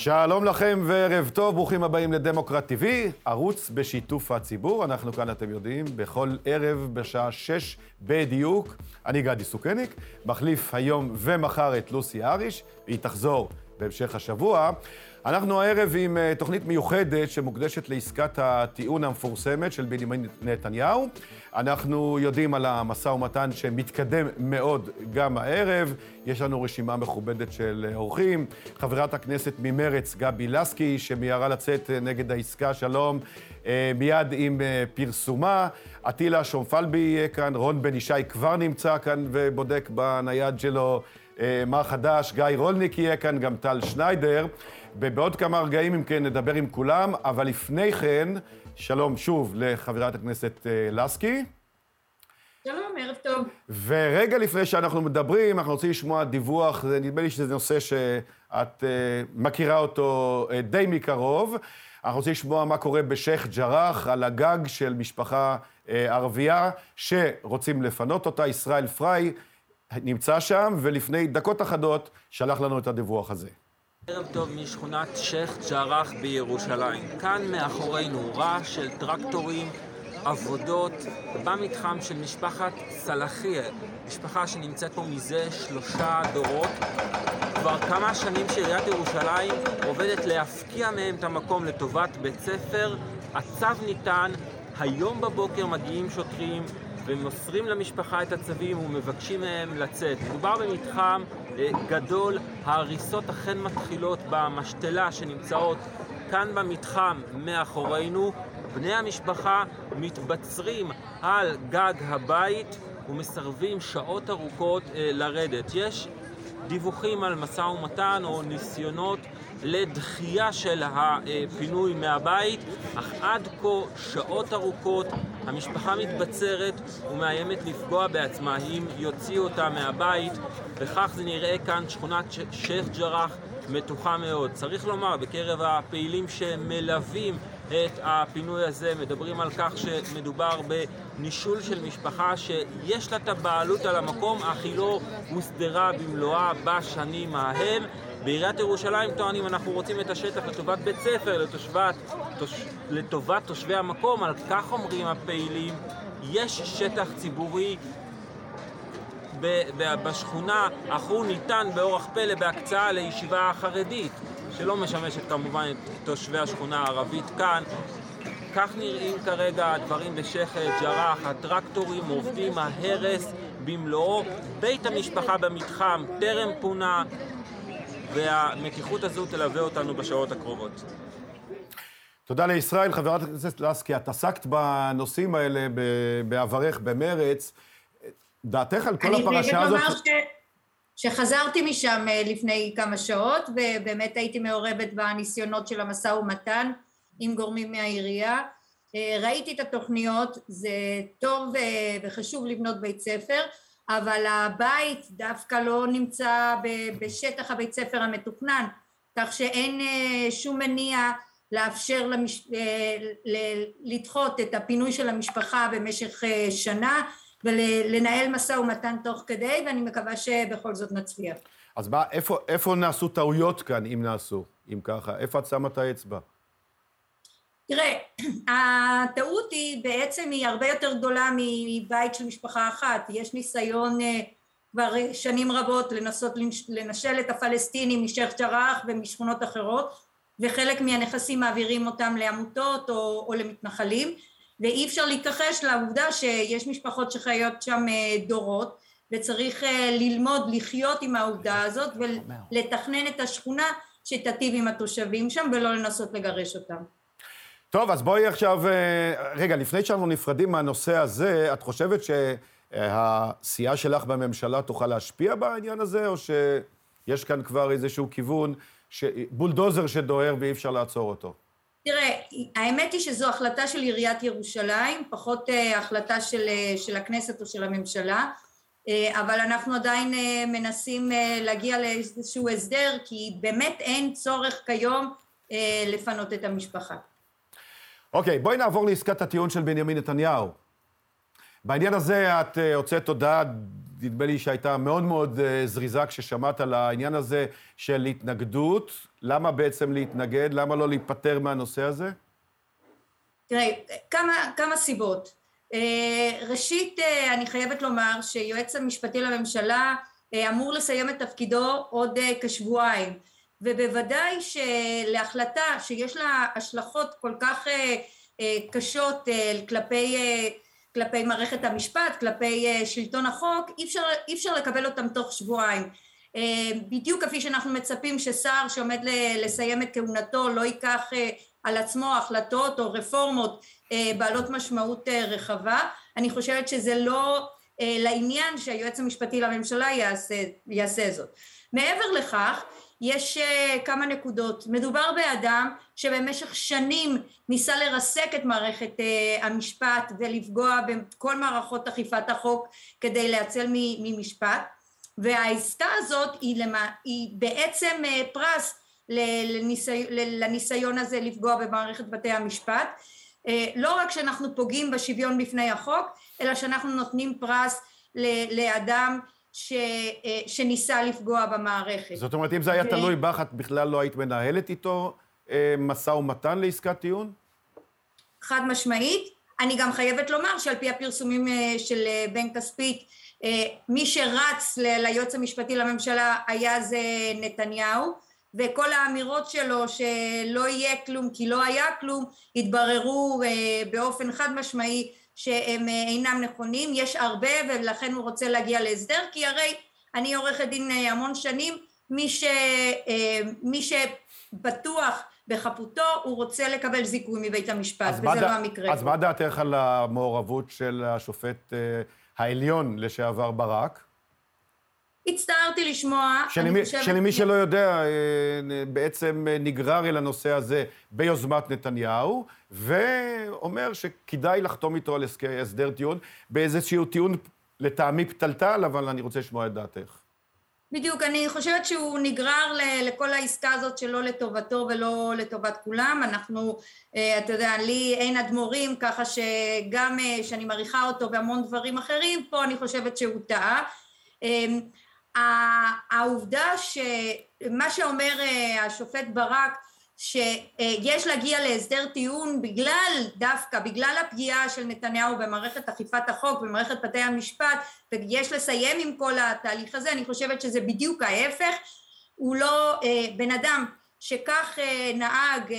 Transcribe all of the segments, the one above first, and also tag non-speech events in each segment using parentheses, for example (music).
שלום לכם וערב טוב, ברוכים הבאים לדמוקרט TV, ערוץ בשיתוף הציבור. אנחנו כאן, אתם יודעים, בכל ערב בשעה שש בדיוק. אני גדי סוכניק, מחליף היום ומחר את לוסי אריש, והיא תחזור בהמשך השבוע. אנחנו הערב עם אה, תוכנית מיוחדת שמוקדשת לעסקת הטיעון המפורסמת של בנימין נתניהו. אנחנו יודעים על המשא ומתן שמתקדם מאוד גם הערב. יש לנו רשימה מכובדת של אורחים. חברת הכנסת ממרץ, גבי לסקי, שמיהרה לצאת נגד העסקה, שלום, אה, מיד עם אה, פרסומה. עטילה שומפלבי יהיה כאן, רון בן ישי כבר נמצא כאן ובודק בנייד שלו מה חדש. גיא רולניק יהיה כאן, גם טל שניידר. ובעוד כמה רגעים, אם כן, נדבר עם כולם, אבל לפני כן, שלום שוב לחברת הכנסת אה, לסקי. שלום, ערב טוב. ורגע לפני שאנחנו מדברים, אנחנו רוצים לשמוע דיווח, נדמה לי שזה נושא שאת uh, מכירה אותו uh, די מקרוב. אנחנו רוצים לשמוע מה קורה בשייח' ג'ראח, על הגג של משפחה uh, ערבייה, שרוצים לפנות אותה. ישראל פריי נמצא שם, ולפני דקות אחדות שלח לנו את הדיווח הזה. ערב טוב משכונת שייח' ג'ראח בירושלים. כאן מאחורינו רעש של טרקטורים, עבודות, במתחם של משפחת סלאחיה, משפחה שנמצאת פה מזה שלושה דורות. כבר כמה שנים שעיריית ירושלים עובדת להפקיע מהם את המקום לטובת בית ספר. הצו ניתן, היום בבוקר מגיעים שוטרים ומוסרים למשפחה את הצווים ומבקשים מהם לצאת. מדובר במתחם אה, גדול, ההריסות אכן מתחילות במשתלה שנמצאות כאן במתחם מאחורינו. בני המשפחה מתבצרים על גג הבית ומסרבים שעות ארוכות אה, לרדת. יש דיווחים על משא ומתן או ניסיונות לדחייה של הפינוי מהבית, אך עד כה שעות ארוכות המשפחה מתבצרת ומאיימת לפגוע בעצמה אם יוציאו אותה מהבית, וכך זה נראה כאן שכונת שייח' ג'ראח מתוחה מאוד. צריך לומר, בקרב הפעילים שמלווים את הפינוי הזה, מדברים על כך שמדובר בנישול של משפחה שיש לה את הבעלות על המקום, אך היא לא הוסדרה במלואה בשנים ההם. בעיריית ירושלים טוענים אנחנו רוצים את השטח לטובת בית ספר, לתושבת, תוש, לטובת תושבי המקום, על כך אומרים הפעילים, יש שטח ציבורי בשכונה, אך הוא ניתן באורח פלא בהקצאה לישיבה חרדית, שלא משמשת כמובן את תושבי השכונה הערבית כאן. כך נראים כרגע הדברים בשייח' ג'ראח, הטרקטורים עובדים, ההרס במלואו, בית המשפחה במתחם טרם פונה, והמתיחות הזו תלווה אותנו בשעות הקרובות. תודה לישראל. חברת הכנסת לסקי, את עסקת בנושאים האלה בעברך במרץ. דעתך על כל הפרשה הזאת... אני אומר ש... שחזרתי משם אה, לפני כמה שעות, ובאמת הייתי מעורבת בניסיונות של המשא ומתן עם גורמים מהעירייה. אה, ראיתי את התוכניות, זה טוב אה, וחשוב לבנות בית ספר, אבל הבית דווקא לא נמצא בשטח הבית ספר המתוכנן, כך שאין שום מניע לאפשר למש... לדחות את הפינוי של המשפחה במשך שנה ולנהל משא ומתן תוך כדי, ואני מקווה שבכל זאת נצליח. אז מה, איפה, איפה נעשו טעויות כאן, אם נעשו, אם ככה? איפה את שמה את האצבע? תראה, (clears throat) הטעות היא בעצם היא הרבה יותר גדולה מבית של משפחה אחת. יש ניסיון אה, כבר שנים רבות לנסות לנשל את הפלסטינים משייח' ג'ראח ומשכונות אחרות, וחלק מהנכסים מעבירים אותם לעמותות או, או למתנחלים. ואי אפשר להתכחש לעובדה שיש משפחות שחיות שם אה, דורות וצריך אה, ללמוד לחיות עם העובדה הזאת ולתכנן את השכונה שתטיב עם התושבים שם ולא לנסות לגרש אותם. טוב, אז בואי עכשיו, אה, רגע, לפני שאנחנו נפרדים מהנושא הזה, את חושבת שהסיעה שלך בממשלה תוכל להשפיע בעניין הזה, או שיש כאן כבר איזשהו כיוון, בולדוזר שדוהר ואי אפשר לעצור אותו? תראה, האמת היא שזו החלטה של עיריית ירושלים, פחות uh, החלטה של, uh, של הכנסת או של הממשלה, אבל אנחנו עדיין מנסים להגיע לאיזשהו הסדר, כי באמת אין צורך כיום לפנות את המשפחה. אוקיי, בואי נעבור לעסקת הטיעון של בנימין נתניהו. בעניין הזה את uh, הוצאת הודעה נדמה לי שהייתה מאוד מאוד זריזה כששמעת על העניין הזה של התנגדות. למה בעצם להתנגד? למה לא להיפטר מהנושא הזה? תראה, כמה, כמה סיבות. ראשית, אני חייבת לומר שיועץ המשפטי לממשלה אמור לסיים את תפקידו עוד כשבועיים. ובוודאי שלהחלטה שיש לה השלכות כל כך אה, אה, קשות אה, כלפי, כלפי מערכת המשפט, כלפי שלטון החוק, אי אפשר, אי אפשר לקבל אותם תוך שבועיים. בדיוק כפי שאנחנו מצפים ששר שעומד לסיים את כהונתו לא ייקח על עצמו החלטות או רפורמות בעלות משמעות רחבה, אני חושבת שזה לא לעניין שהיועץ המשפטי לממשלה יעשה, יעשה זאת. מעבר לכך, יש uh, כמה נקודות. מדובר באדם שבמשך שנים ניסה לרסק את מערכת uh, המשפט ולפגוע בכל מערכות אכיפת החוק כדי להצל ממשפט והעסקה הזאת היא, למה, היא בעצם uh, פרס לניסי, לניסיון הזה לפגוע במערכת בתי המשפט. לא רק שאנחנו פוגעים בשוויון בפני החוק אלא שאנחנו נותנים פרס לאדם ש, אה, שניסה לפגוע במערכת. זאת אומרת, אם זה היה ו... תלוי בך, את בכלל לא היית מנהלת איתו אה, משא ומתן לעסקת טיעון? חד משמעית. אני גם חייבת לומר שעל פי הפרסומים אה, של בן כספית, מי שרץ ליועץ המשפטי לממשלה היה זה נתניהו, וכל האמירות שלו שלא יהיה כלום כי לא היה כלום, התבררו באופן חד משמעי שהם אה, אינם נכונים, יש הרבה ולכן הוא רוצה להגיע להסדר, כי הרי אני עורכת דין אה, המון שנים, מי, ש, אה, מי שבטוח בחפותו, הוא רוצה לקבל זיכוי מבית המשפט, וזה לא המקרה. אז מה דעתך על המעורבות של השופט העליון לשעבר ברק? הצטערתי לשמוע, שלמי, חושבת... שלמי שלא יודע, בעצם נגרר אל הנושא הזה ביוזמת נתניהו, ואומר שכדאי לחתום איתו על הסדר טיעון, באיזשהו טיעון לטעמי פתלתל, אבל אני רוצה לשמוע את דעתך. בדיוק, אני חושבת שהוא נגרר לכל העסקה הזאת שלא לטובתו ולא לטובת כולם. אנחנו, אה, אתה יודע, לי אין אדמו"רים, ככה שגם אה, שאני מעריכה אותו בהמון דברים אחרים, פה אני חושבת שהוא טעה. העובדה שמה שאומר אה, השופט ברק שיש להגיע להסדר טיעון בגלל דווקא בגלל הפגיעה של נתניהו במערכת אכיפת החוק במערכת בתי המשפט ויש לסיים עם כל התהליך הזה אני חושבת שזה בדיוק ההפך. הוא לא אה, בן אדם שכך אה, נהג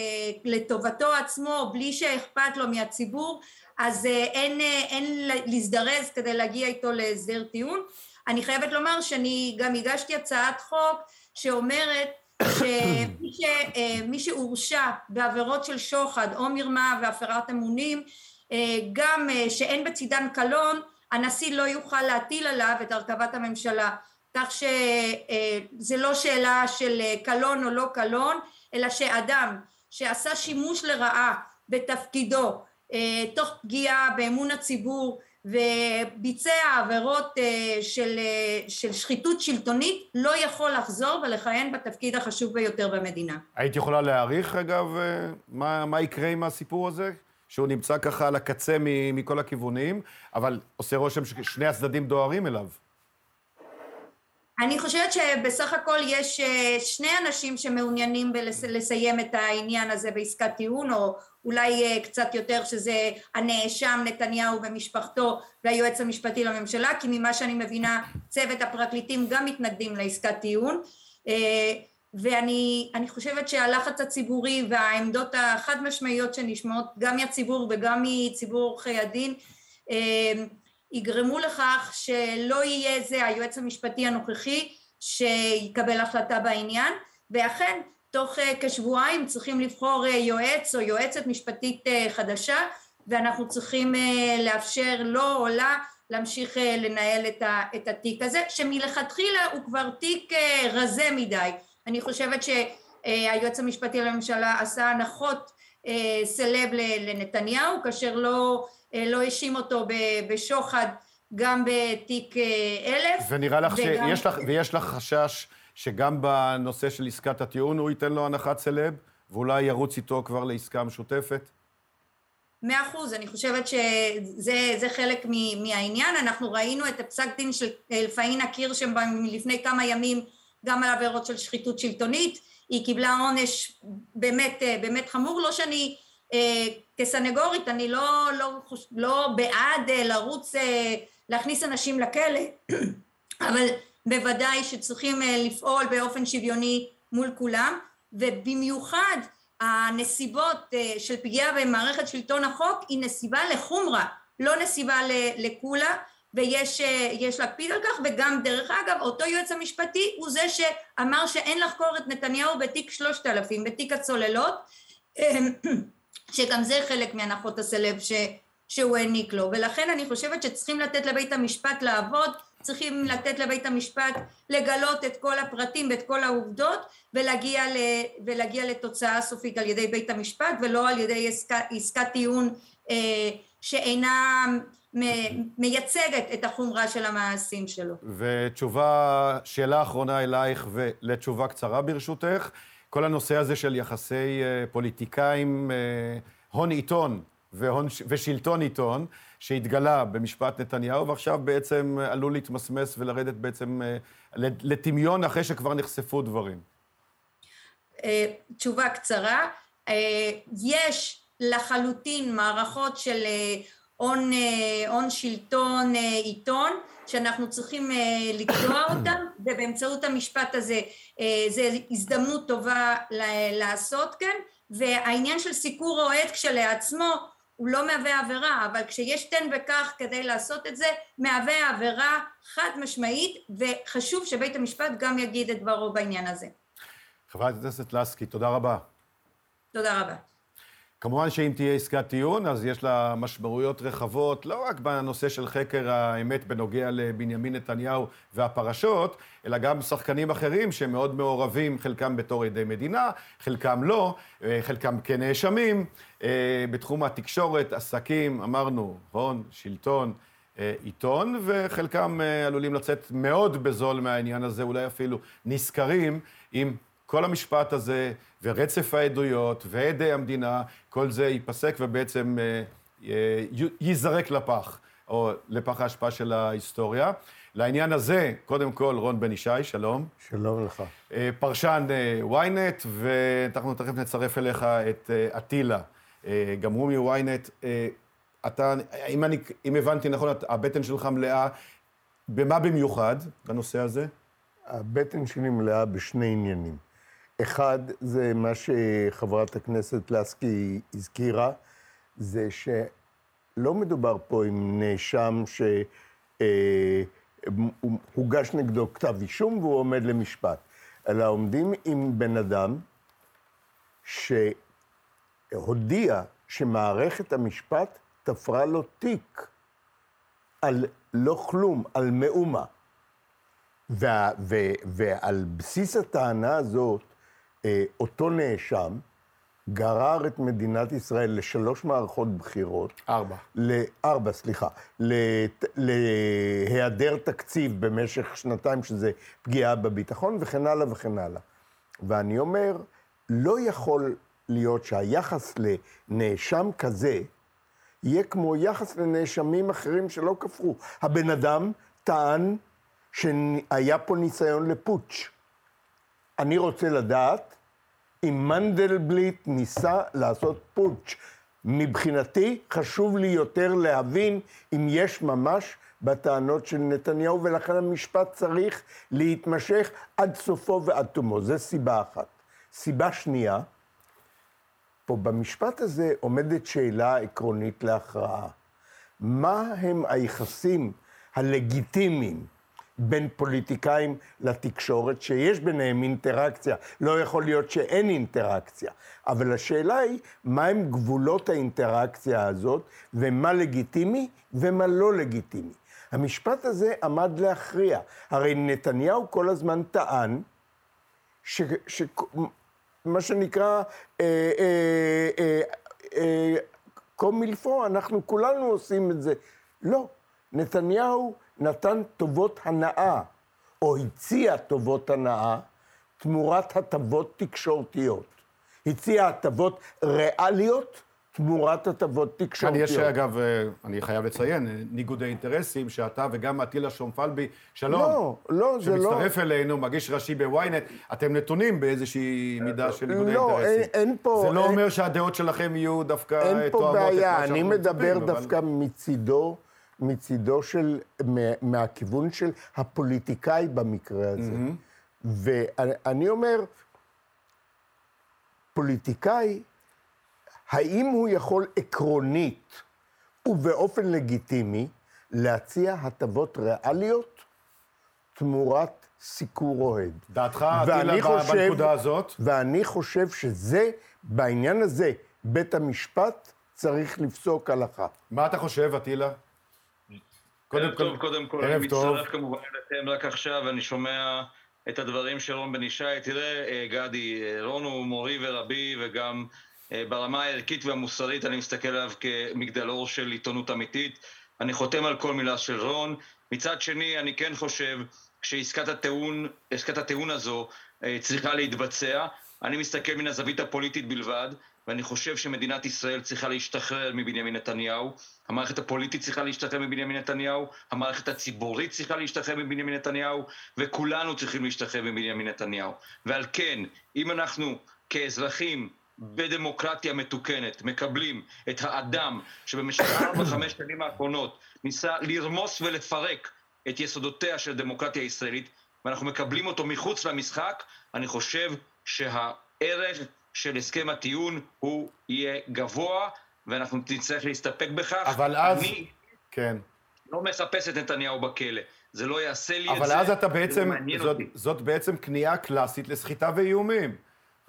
לטובתו עצמו בלי שאכפת לו מהציבור אז אין, אין להזדרז כדי להגיע איתו להסדר טיעון. אני חייבת לומר שאני גם הגשתי הצעת חוק שאומרת שמי אה, שהורשע בעבירות של שוחד או מרמה והפרת אמונים אה, גם אה, שאין בצידן קלון הנשיא לא יוכל להטיל עליו את הרכבת הממשלה. כך שזה לא שאלה של קלון או לא קלון אלא שאדם שעשה שימוש לרעה בתפקידו תוך פגיעה באמון הציבור וביצע עבירות אה, של, אה, של שחיתות שלטונית לא יכול לחזור ולכהן בתפקיד החשוב ביותר במדינה. היית יכולה להעריך, אגב, אה, מה, מה יקרה עם הסיפור הזה? שהוא נמצא ככה על הקצה מכל הכיוונים, אבל עושה רושם ששני הצדדים דוהרים אליו. אני חושבת שבסך הכל יש שני אנשים שמעוניינים לסיים את העניין הזה בעסקת טיעון, או אולי אה, קצת יותר שזה הנאשם נתניהו ומשפחתו והיועץ המשפטי לממשלה כי ממה שאני מבינה צוות הפרקליטים גם מתנגדים לעסקת טיעון. אה, ואני חושבת שהלחץ הציבורי והעמדות החד משמעיות שנשמעות גם מהציבור וגם מציבור עורכי הדין אה, יגרמו לכך שלא יהיה זה היועץ המשפטי הנוכחי שיקבל החלטה בעניין ואכן תוך אה, כשבועיים צריכים לבחור אה, יועץ או יועצת משפטית אה, חדשה ואנחנו צריכים לאפשר לו או לה להמשיך לנהל את התיק הזה שמלכתחילה הוא כבר תיק רזה מדי. אני חושבת שהיועץ המשפטי לממשלה עשה הנחות סלב לנתניהו כאשר לא, לא האשים אותו בשוחד גם בתיק אלף ונראה לך וגם... שיש לך, ויש לך חשש שגם בנושא של עסקת הטיעון הוא ייתן לו הנחת סלב, ואולי ירוץ איתו כבר לעסקה משותפת? מאה אחוז, אני חושבת שזה חלק מהעניין, אנחנו ראינו את הפסק דין של פאינה קירשנבאום לפני כמה ימים גם על עבירות של שחיתות שלטונית, היא קיבלה עונש באמת, באמת חמור, לא שאני אה, כסנגורית, אני לא, לא, לא בעד אה, לרוץ, אה, להכניס אנשים לכלא, (clears throat) אבל בוודאי שצריכים אה, לפעול באופן שוויוני מול כולם, ובמיוחד הנסיבות של פגיעה במערכת שלטון החוק היא נסיבה לחומרה, לא נסיבה לקולה, ויש להקפיד על כך, וגם דרך אגב אותו יועץ המשפטי הוא זה שאמר שאין לחקור את נתניהו בתיק שלושת אלפים, בתיק הצוללות, (clears throat) שגם זה חלק מהנחות הסלב ש, שהוא העניק לו, ולכן אני חושבת שצריכים לתת לבית המשפט לעבוד, צריכים לתת לבית המשפט לגלות את כל הפרטים ואת כל העובדות ולהגיע, ל, ולהגיע לתוצאה סופית על ידי בית המשפט ולא על ידי עסקת, עסקת טיעון אה, שאינה מייצגת את החומרה של המעשים שלו. ותשובה, שאלה אחרונה אלייך ולתשובה קצרה ברשותך. כל הנושא הזה של יחסי אה, פוליטיקאים, אה, הון עיתון והון, ושלטון עיתון, שהתגלה במשפט נתניהו, ועכשיו בעצם עלול להתמסמס ולרדת בעצם אה, לטמיון אחרי שכבר נחשפו דברים. תשובה קצרה, יש לחלוטין מערכות של הון, הון שלטון עיתון, שאנחנו צריכים לקטוע (coughs) אותם, ובאמצעות המשפט הזה זו הזדמנות טובה לעשות כן, והעניין של סיקור אוהד כשלעצמו הוא לא מהווה עבירה, אבל כשיש תן וכך כדי לעשות את זה, מהווה עבירה חד משמעית, וחשוב שבית המשפט גם יגיד את דברו בעניין הזה. חברת הכנסת לסקי, תודה רבה. תודה רבה. כמובן שאם תהיה עסקת טיעון, אז יש לה משמעויות רחבות, לא רק בנושא של חקר האמת בנוגע לבנימין נתניהו והפרשות, אלא גם שחקנים אחרים שמאוד מעורבים, חלקם בתור עדי מדינה, חלקם לא, אה, חלקם כנאשמים, אה, בתחום התקשורת, עסקים, אמרנו, הון, שלטון, אה, עיתון, וחלקם עלולים לצאת מאוד בזול מהעניין הזה, אולי אפילו נשכרים עם כל המשפט הזה, ורצף העדויות, ועדי המדינה, כל זה ייפסק ובעצם אה, ייזרק לפח, או לפח האשפה של ההיסטוריה. לעניין הזה, קודם כל, רון בן ישי, שלום. שלום לך. אה, פרשן אה, ynet, ואנחנו תכף נצרף אליך את אטילה, גם הוא מ-ynet. אתה, אם, אני, אם הבנתי נכון, הבטן שלך מלאה, במה במיוחד בנושא הזה? הבטן שלי מלאה בשני עניינים. אחד, זה מה שחברת הכנסת לסקי הזכירה, זה שלא מדובר פה עם נאשם שהוגש אה, נגדו כתב אישום והוא עומד למשפט, אלא עומדים עם בן אדם שהודיע שמערכת המשפט תפרה לו תיק על לא כלום, על מאומה. וה, ו, ועל בסיס הטענה הזאת, אותו נאשם גרר את מדינת ישראל לשלוש מערכות בחירות. ארבע. לארבע, סליחה. להיעדר תקציב במשך שנתיים, שזה פגיעה בביטחון, וכן הלאה וכן הלאה. ואני אומר, לא יכול להיות שהיחס לנאשם כזה יהיה כמו יחס לנאשמים אחרים שלא כפרו. הבן אדם טען שהיה פה ניסיון לפוטש. אני רוצה לדעת אם מנדלבליט ניסה לעשות פוטש. מבחינתי חשוב לי יותר להבין אם יש ממש בטענות של נתניהו, ולכן המשפט צריך להתמשך עד סופו ועד תומו. זו סיבה אחת. סיבה שנייה, פה במשפט הזה עומדת שאלה עקרונית להכרעה. מה הם היחסים הלגיטימיים בין פוליטיקאים לתקשורת, שיש ביניהם אינטראקציה, לא יכול להיות שאין אינטראקציה. אבל השאלה היא, מהם גבולות האינטראקציה הזאת, ומה לגיטימי ומה לא לגיטימי. המשפט הזה עמד להכריע. הרי נתניהו כל הזמן טען, ש, ש, מה שנקרא, אה, אה, אה, אה, קומילפו, אנחנו כולנו עושים את זה. לא, נתניהו נתן טובות הנאה, או הציע טובות הנאה, תמורת הטבות תקשורתיות. הציע הטבות ריאליות תמורת הטבות כאן תקשורתיות. יש, אגב, אה, אני חייב לציין, אה, ניגודי אינטרסים, שאתה וגם אטילה שומפלבי, שלום. לא, לא, זה לא... שמצטרף אלינו, מגיש ראשי בוויינט, אתם נתונים באיזושהי מידה של ניגודי לא, אינטרסים. אין- אין פה- זה לא אין- אומר שהדעות שלכם יהיו דווקא אין אה, פה תואמות את מה בעיה, שאנחנו אני מדבר מצפים, אבל- דווקא מצידו, מצידו של, מה- מהכיוון של הפוליטיקאי במקרה הזה. ואני אומר, פוליטיקאי, האם הוא יכול עקרונית ובאופן לגיטימי להציע הטבות ריאליות תמורת סיקור אוהד? דעתך, חושב- בנקודה הזאת? ואני חושב שזה, בעניין הזה, בית המשפט צריך לפסוק הלכה. מה אתה חושב, אטילה? ערב טוב, קודם כל, ערב אני טוב. מצטרף כמובן אליכם רק עכשיו, אני שומע את הדברים של רון בן ישי. תראה, אה, גדי, אה, רון הוא מורי ורבי, וגם אה, ברמה הערכית והמוסרית אני מסתכל עליו כמגדלור של עיתונות אמיתית. אני חותם על כל מילה של רון. מצד שני, אני כן חושב שעסקת הטיעון, עסקת הטיעון הזו צריכה להתבצע. אני מסתכל מן הזווית הפוליטית בלבד, ואני חושב שמדינת ישראל צריכה להשתחרר מבנימין נתניהו. המערכת הפוליטית צריכה להשתחרר מבנימין נתניהו, המערכת הציבורית צריכה להשתחרר מבנימין נתניהו, וכולנו צריכים להשתחרר מבנימין נתניהו. ועל כן, אם אנחנו כאזרחים בדמוקרטיה מתוקנת מקבלים את האדם שבמשך ארבע-חמש (coughs) שנים האחרונות ניסה לרמוס ולפרק את יסודותיה של הדמוקרטיה הישראלית, ואנחנו מקבלים אותו מחוץ למשחק, אני חושב שהערך של הסכם הטיעון הוא יהיה גבוה, ואנחנו נצטרך להסתפק בכך. אבל אז... אני כן. לא מחפש את נתניהו בכלא. זה לא יעשה לי את אבל זה. אז אתה לא בעצם, זאת. זאת בעצם כניעה קלאסית לסחיטה ואיומים.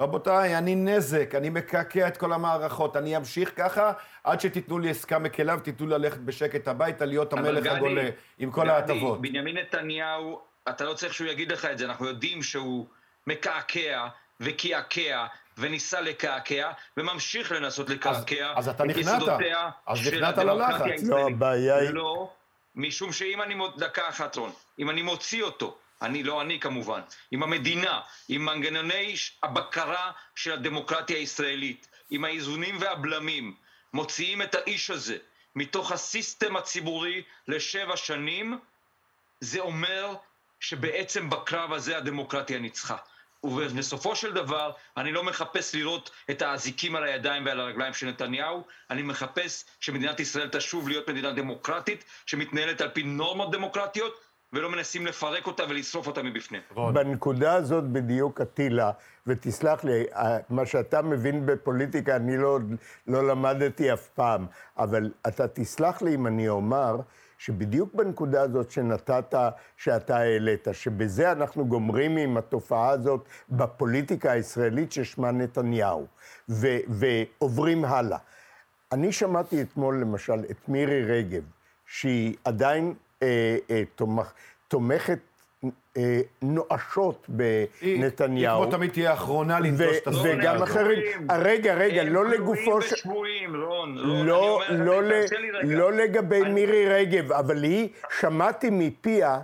רבותיי, אני נזק, אני מקעקע את כל המערכות, אני אמשיך ככה עד שתיתנו לי עסקה מקלה ותיתנו לי ללכת בשקט הביתה, להיות אבל המלך גדי, הגולה, עם כל גדי, ההטבות. בנימין נתניהו, אתה לא צריך שהוא יגיד לך את זה, אנחנו יודעים שהוא מקעקע וקעקע וניסה לקעקע, וממשיך לנסות לקעקע אז אתה את נכנעת. יסודותיה אז של נכנעת הדמוקרטיה ללחץ. הישראלית. לא, הבעיה היא- לא, משום שאם אני, דקה אחת רון, אם אני מוציא אותו, אני, לא אני כמובן, עם המדינה, עם מנגנוני הבקרה של הדמוקרטיה הישראלית, עם האיזונים והבלמים, מוציאים את האיש הזה מתוך הסיסטם הציבורי לשבע שנים, זה אומר שבעצם בקרב הזה הדמוקרטיה ניצחה. ובסופו של דבר, אני לא מחפש לראות את האזיקים על הידיים ועל הרגליים של נתניהו, אני מחפש שמדינת ישראל תשוב להיות מדינה דמוקרטית, שמתנהלת על פי נורמות דמוקרטיות, ולא מנסים לפרק אותה ולשרוף אותה מבפנים. בנקודה הזאת בדיוק, אטילה, ותסלח לי, אה, מה שאתה מבין בפוליטיקה, אני לא, לא למדתי אף פעם, אבל אתה תסלח לי אם אני אומר שבדיוק בנקודה הזאת שנתת, שאתה העלית, שבזה אנחנו גומרים עם התופעה הזאת בפוליטיקה הישראלית ששמה נתניהו, ו, ועוברים הלאה. אני שמעתי אתמול, למשל, את מירי רגב, שהיא עדיין אה, אה, תומך, תומכת נואשות היא, בנתניהו. היא כמו תמיד תהיה האחרונה לנטוש את ו- הסצנה וגם הזאת. אחרים. שבויים. אה, רגע, רגע, הם לא לגופו של... ושבויים, רון, רון, לא, לא, ל- תרשה לי רגע. לא לגבי אני- מירי רגב, אבל היא, שמעתי מפיה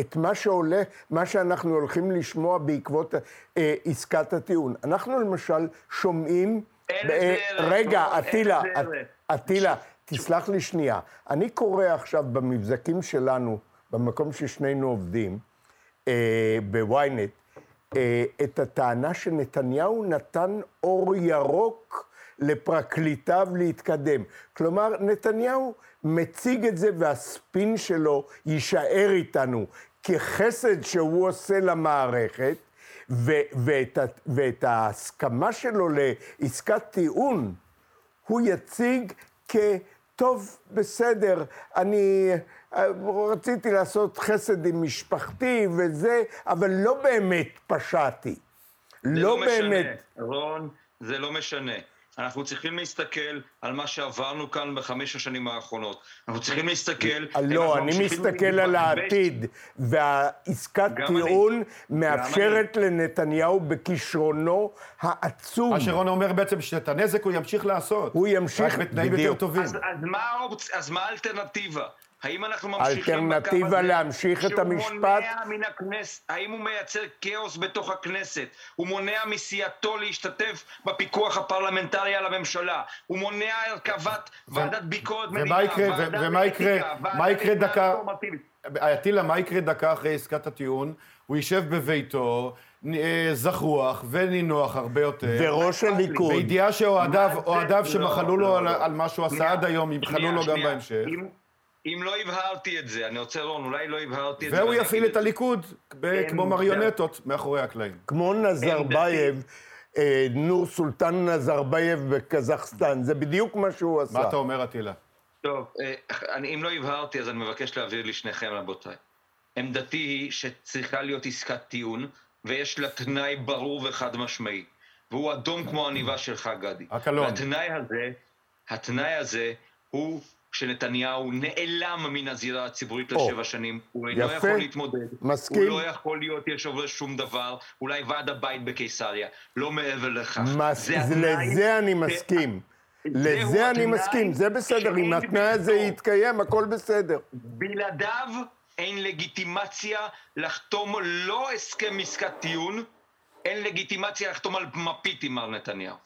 את מה שעולה, מה שאנחנו הולכים לשמוע בעקבות אה, עסקת הטיעון. אנחנו למשל שומעים... ערך, רגע, אטילה. אטילה, תסלח לי שנייה. אני קורא עכשיו במבזקים שלנו, במקום ששנינו עובדים, אה, בוויינט, אה, את הטענה שנתניהו נתן אור ירוק לפרקליטיו להתקדם. כלומר, נתניהו מציג את זה והספין שלו יישאר איתנו כחסד שהוא עושה למערכת, ו- ואת, ה- ואת ההסכמה שלו לעסקת טיעון הוא יציג כטוב, בסדר, אני רציתי לעשות חסד עם משפחתי וזה, אבל לא באמת פשעתי. זה לא משנה, באמת. רון, זה לא משנה. אנחנו צריכים להסתכל על מה שעברנו כאן בחמש השנים האחרונות. אנחנו צריכים להסתכל... לא, אני מסתכל על העתיד, והעסקת. טיעון מאפשרת לנתניהו בכישרונו העצום. מה שרון אומר בעצם, שאת הנזק הוא ימשיך לעשות. הוא ימשיך, רק בתנאים יותר בדיוק. טובים. אז מה האלטרנטיבה? האם אנחנו ממשיכים אלטרנטיבה בקו הזה להמשיך את שהוא המשפט? מונע מן הכנסת, האם הוא מייצר כאוס בתוך הכנסת? הוא מונע מסיעתו להשתתף בפיקוח הפרלמנטרי על הממשלה? הוא מונע הרכבת ועדת ביקורת ומה מדינה, יקרה- ו- ועדה ומה יקרה- מה יקרה דקה-? אטילה, מה יקרה דקה אחרי עסקת הטיעון? הוא יישב בביתו, אה, זחוח ונינוח הרבה יותר. וראש הליכוד, בידיעה שאוהדיו? אוהדיו לא, שמחלו לא, לו על- לא. על מה שהוא עשה עד היום, ימחלו לו גם שנייה. בהמשך. אם- לא הבהרתי את זה, אני רוצה, רון, אולי לא הבהרתי את זה. והוא יפעיל את הליכוד אין כמו מריונטות מאחורי הקלעים. כמו נזרבייב, אה, נור סולטן נזרבייב בקזחסטן, זה בדיוק מה שהוא עשה. מה אתה אומר, אטילה? טוב, אה, אני, אם לא הבהרתי, אז אני מבקש להבהיר לשניכם, רבותיי. עמדתי היא שצריכה להיות עסקת טיעון, ויש לה תנאי ברור וחד משמעי. והוא אדום כמו העניבה שלך, גדי. הקלון. והתנאי הזה, התנאי הזה הוא שנתניהו נעלם מן הזירה הציבורית או, לשבע שנים. הוא אינו יפה. יכול להתמודד. מסכים. הוא לא יכול להיות יושב ראש שום דבר. אולי ועד הבית בקיסריה. לא מעבר לכך. מס... זה זה- התנאי לזה אני מסכים. לזה אני מסכים, זה בסדר. אם התנאי הזה. יתקיים, הכל בסדר. בלעדיו אין לגיטימציה לחתום לא הסכם עסקת טיעון, אין לגיטימציה לחתום על מפית עם מר נתניהו.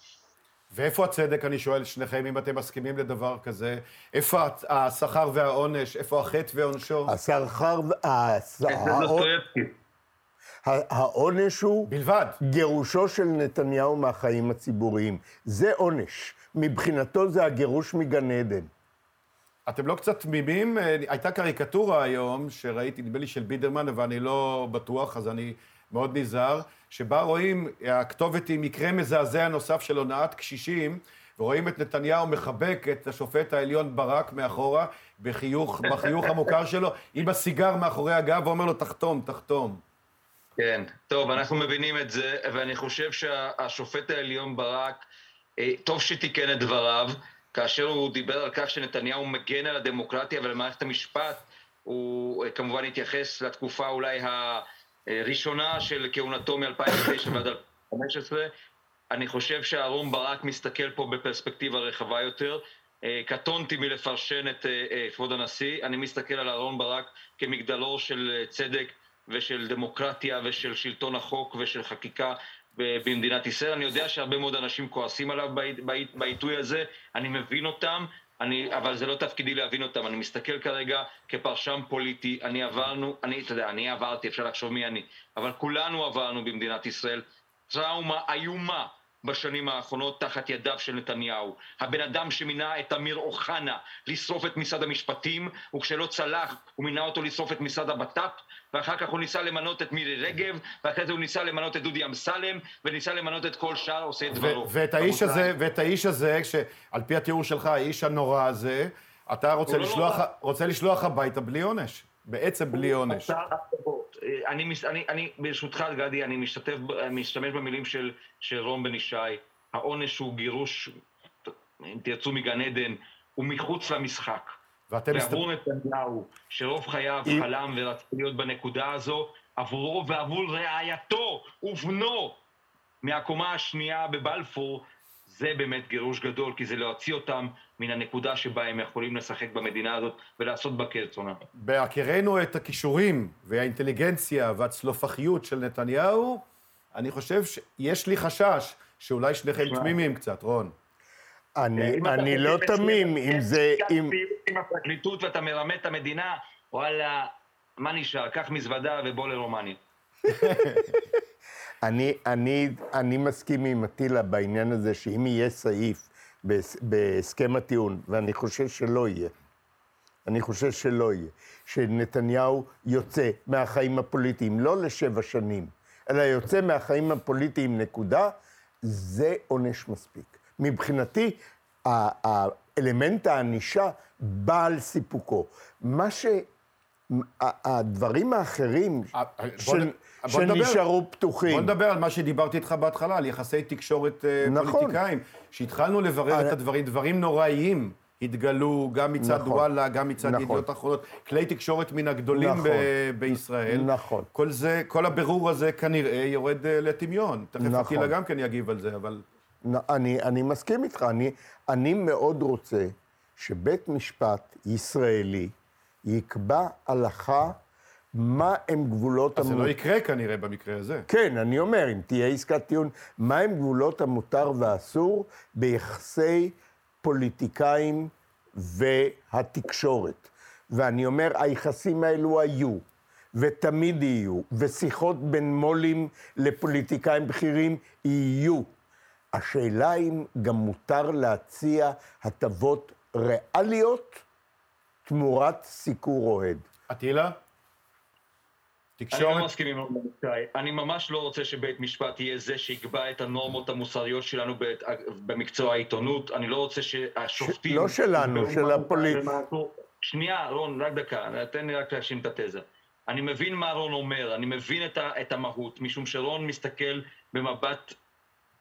ואיפה הצדק, אני שואל את שניכם, אם אתם מסכימים לדבר כזה? איפה השכר והעונש? איפה החטא ועונשו? השכר, הס- זה העו- דוסטויבסקי. ה- העונש הוא בלבד. גירושו של נתניהו מהחיים הציבוריים. זה עונש. מבחינתו זה הגירוש מגן עדן. אתם לא קצת תמימים? אה, הייתה קריקטורה היום, שראיתי, נדמה לי של בידרמן, אבל אני לא בטוח, אז אני מאוד נזהר, שבה רואים, הכתובת היא מקרה מזעזע נוסף של הונאת קשישים, ורואים את נתניהו מחבק את השופט העליון ברק מאחורה, בחיוך, בחיוך המוכר שלו, עם הסיגר מאחורי הגב, ואומר לו, תחתום, תחתום. כן, טוב, אנחנו מבינים את זה, ואני חושב שהשופט העליון ברק, אה, טוב שתיקן את דבריו, כאשר הוא דיבר על כך שנתניהו מגן על הדמוקרטיה ועל מערכת המשפט, הוא אה, כמובן התייחס לתקופה אולי הראשונה של כהונתו מ-2009 ועד 2015. אני חושב שאהרון ברק מסתכל פה בפרספקטיבה רחבה יותר. אה, קטונתי מלפרשן את אה, כבוד הנשיא, אני מסתכל על אהרון ברק כמגדלור של צדק ושל דמוקרטיה ושל שלטון החוק ושל חקיקה במדינת ישראל. אני יודע שהרבה מאוד אנשים כועסים עליו בעי- בעי- בעיתוי הזה, אני מבין אותם, אני, אבל זה לא תפקידי להבין אותם. אני מסתכל כרגע כפרשן פוליטי, אני עברנו, אני, אתה יודע, אני עברתי, אפשר לחשוב מי אני, אבל כולנו עברנו במדינת ישראל טראומה איומה בשנים האחרונות תחת ידיו של נתניהו. הבן אדם שמינה את אמיר אוחנה לשרוף את משרד המשפטים, וכשלא צלח הוא מינה אותו לשרוף את משרד הבט"פ, ואחר כך הוא ניסה למנות את מירי רגב, ואחרי זה הוא ניסה למנות את דודי אמסלם, וניסה למנות את כל שאר עושי דברו. ואת האיש הזה, ואת האיש הזה, שעל פי התיאור שלך, האיש הנורא הזה, אתה רוצה הוא לא לשלוח. רוצה לשלוח הביתה בלי עונש. בעצם בלי עונש. שר ההטבות. אה, אני, אני, אני, ברשותך, גדי, אני משתתף, משתמש במילים של, של רון בן ישי. העונש הוא גירוש, אם תרצו, מגן עדן, הוא מחוץ למשחק. ואתם מסת... ועבור נתניהו, שרוב חייו אם- חלם ורצה להיות בנקודה הזו, עבורו ועבור רעייתו ובנו מהקומה השנייה בבלפור, זה באמת גירוש גדול, כי זה להוציא אותם מן הנקודה שבה הם יכולים לשחק במדינה הזאת ולעשות בה כרצונם. בהכירנו את הכישורים והאינטליגנציה והצלופחיות של נתניהו, אני חושב שיש לי חשש שאולי שניכם. תמימים קצת, רון. אני, חושב לא תמים, אם זה... עסקת אם... עם הפרקליטות ואתה מרמה את המדינה, וואלה, מה נשאר? קח מזוודה ובוא לרומניה. (laughs) אני, אני, אני מסכים עם אטילה בעניין הזה שאם יהיה סעיף בהסכם הטיעון, ואני חושב שלא יהיה, אני חושב שלא יהיה, שנתניהו יוצא מהחיים הפוליטיים, לא לשבע שנים, אלא יוצא מהחיים הפוליטיים, נקודה, זה עונש מספיק. מבחינתי, האלמנט הענישה בא על סיפוקו. מה ש... הדברים האחרים אה, בוא של- נ- בוא נדבר. שנשארו פתוחים. בוא נדבר על מה שדיברתי איתך בהתחלה, על יחסי תקשורת אה, נכון. פוליטיקאים. שהתחלנו לברר את הדברים, דברים נוראיים התגלו גם מצד נכון. וואלה, גם מצד נכון. ידיעות אחרונות. כלי תקשורת מן הגדולים נכון. ב- בישראל. נכון. כל זה, כל הבירור הזה כנראה יורד אה, לטמיון. תכף נכון. אטילה גם כן יגיב על זה, אבל... אני, אני מסכים איתך, אני, אני מאוד רוצה שבית משפט ישראלי יקבע הלכה מה הם גבולות... אז זה לא יקרה כנראה במקרה הזה. כן, אני אומר, אם תהיה עסקת טיעון, מה הם גבולות המותר והאסור ביחסי פוליטיקאים והתקשורת. ואני אומר, היחסים האלו היו, ותמיד יהיו, ושיחות בין מו"לים לפוליטיקאים בכירים יהיו. השאלה אם גם מותר להציע הטבות ריאליות תמורת סיקור אוהד. אטילה? תקשורת? אני לא מסכים עם רבותיי. אני ממש לא רוצה שבית משפט יהיה זה שיקבע את הנורמות המוסריות שלנו במקצוע העיתונות. אני לא רוצה שהשופטים... לא שלנו, של הפוליט... שנייה, רון, רק דקה, תן לי רק להשלים את התזה. אני מבין מה רון אומר, אני מבין את, ה, את המהות, משום שרון מסתכל במבט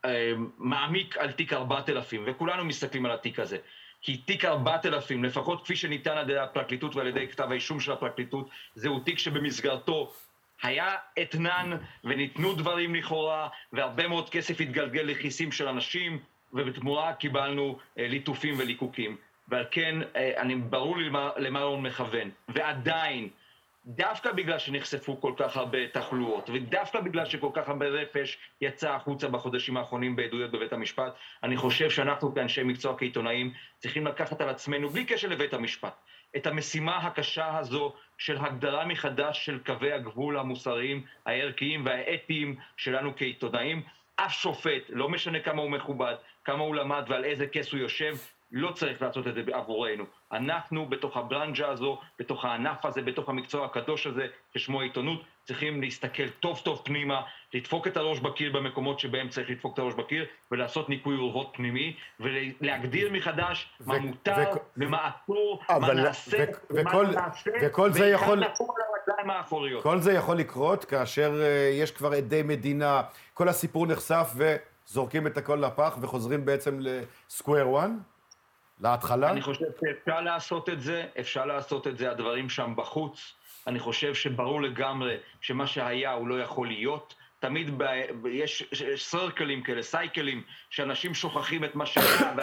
אה, מעמיק על תיק 4000, וכולנו מסתכלים על התיק הזה. כי תיק 4000, לפחות כפי שניתן על ידי הפרקליטות ועל ידי כתב האישום של הפרקליטות, זהו תיק שבמסגרתו היה אתנן וניתנו דברים לכאורה, והרבה מאוד כסף התגלגל לכיסים של אנשים, ובתמורה קיבלנו אה, ליטופים וליקוקים. ועל כן, אה, אני, ברור לי למה, למה הוא מכוון. ועדיין, דווקא בגלל שנחשפו כל כך הרבה תחלואות, ודווקא בגלל שכל כך הרבה רפש יצא החוצה בחודשים האחרונים בעדויות בבית המשפט, אני חושב שאנחנו כאנשי מקצוע כעיתונאים צריכים לקחת על עצמנו, בלי קשר לבית המשפט, את המשימה הקשה הזו של הגדרה מחדש של קווי הגבול המוסריים, הערכיים והאתיים שלנו כעיתונאים. אף שופט, לא משנה כמה הוא מכובד, כמה הוא למד ועל איזה כס הוא יושב, לא צריך לעשות את זה עבורנו. אנחנו בתוך הברנז'ה הזו, בתוך הענף הזה, בתוך המקצוע הקדוש הזה, ששמו העיתונות, צריכים להסתכל טוב טוב פנימה, לדפוק את הראש בקיר במקומות שבהם צריך לדפוק את הראש בקיר, ולעשות ניקוי אורוות פנימי, ולהגדיר מחדש ו- מה מותר ו- ומה אסור, מה נעשה, ומה לא נעשה, וכל זה יכול... כל זה יכול לקרות כאשר uh, יש כבר עדי מדינה, כל הסיפור נחשף וזורקים את הכל לפח וחוזרים בעצם לסקוויר 1? להתחלה? אני חושב שאפשר לעשות את זה, אפשר לעשות את זה, הדברים שם בחוץ. אני חושב שברור לגמרי שמה שהיה הוא לא יכול להיות. תמיד ב... יש סרקלים כאלה, סייקלים, שאנשים שוכחים את מה שהיה (coughs)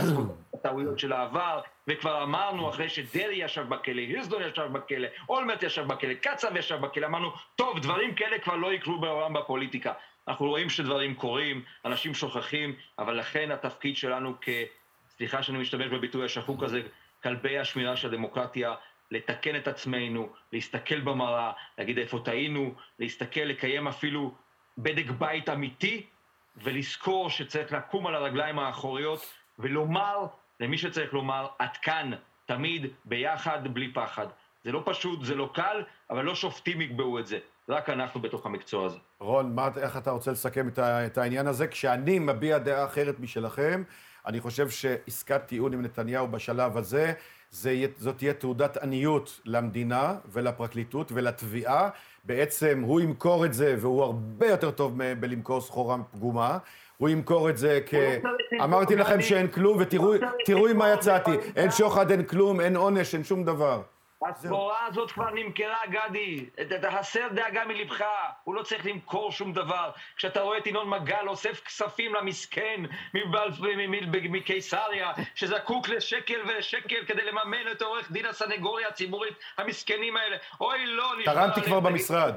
והטעויות של העבר, וכבר אמרנו אחרי שדרעי ישב בכלא, הירסדון ישב בכלא, אולמרט ישב בכלא, קצב ישב בכלא, אמרנו, טוב, דברים כאלה כבר לא יקרו בעולם בפוליטיקה. אנחנו רואים שדברים קורים, אנשים שוכחים, אבל לכן התפקיד שלנו כ... סליחה שאני משתמש בביטוי השחוק הזה, כלבי השמירה של הדמוקרטיה, לתקן את עצמנו, להסתכל במראה, להגיד איפה טעינו, להסתכל, לקיים אפילו בדק בית אמיתי, ולזכור שצריך לקום על הרגליים האחוריות ולומר למי שצריך לומר, עד כאן, תמיד, ביחד, בלי פחד. זה לא פשוט, זה לא קל, אבל לא שופטים יקבעו את זה. רק אנחנו בתוך המקצוע הזה. רון, מה, איך אתה רוצה לסכם את, את העניין הזה? כשאני מביע דעה אחרת משלכם, אני חושב שעסקת טיעון עם נתניהו בשלב הזה, זה, זאת תהיה תעודת עניות למדינה ולפרקליטות ולתביעה. בעצם הוא ימכור את זה, והוא הרבה יותר טוב בלמכור סחורה פגומה. הוא ימכור את זה כ... לא אמרתי לכם שאין כלום, ותראו לא עם מה יצאתי. אין שוחד, אין כלום, אין עונש, אין שום דבר. הסחורה הזאת כבר נמכרה, גדי. הסר דאגה מלבך, הוא לא צריך למכור שום דבר. כשאתה רואה את ינון מגל אוסף כספים למסכן מקיסריה, שזקוק לשקל ושקל כדי לממן את עורך דין הסנגוריה הציבורית, המסכנים האלה. אוי, לא, תרמתי כבר במשרד.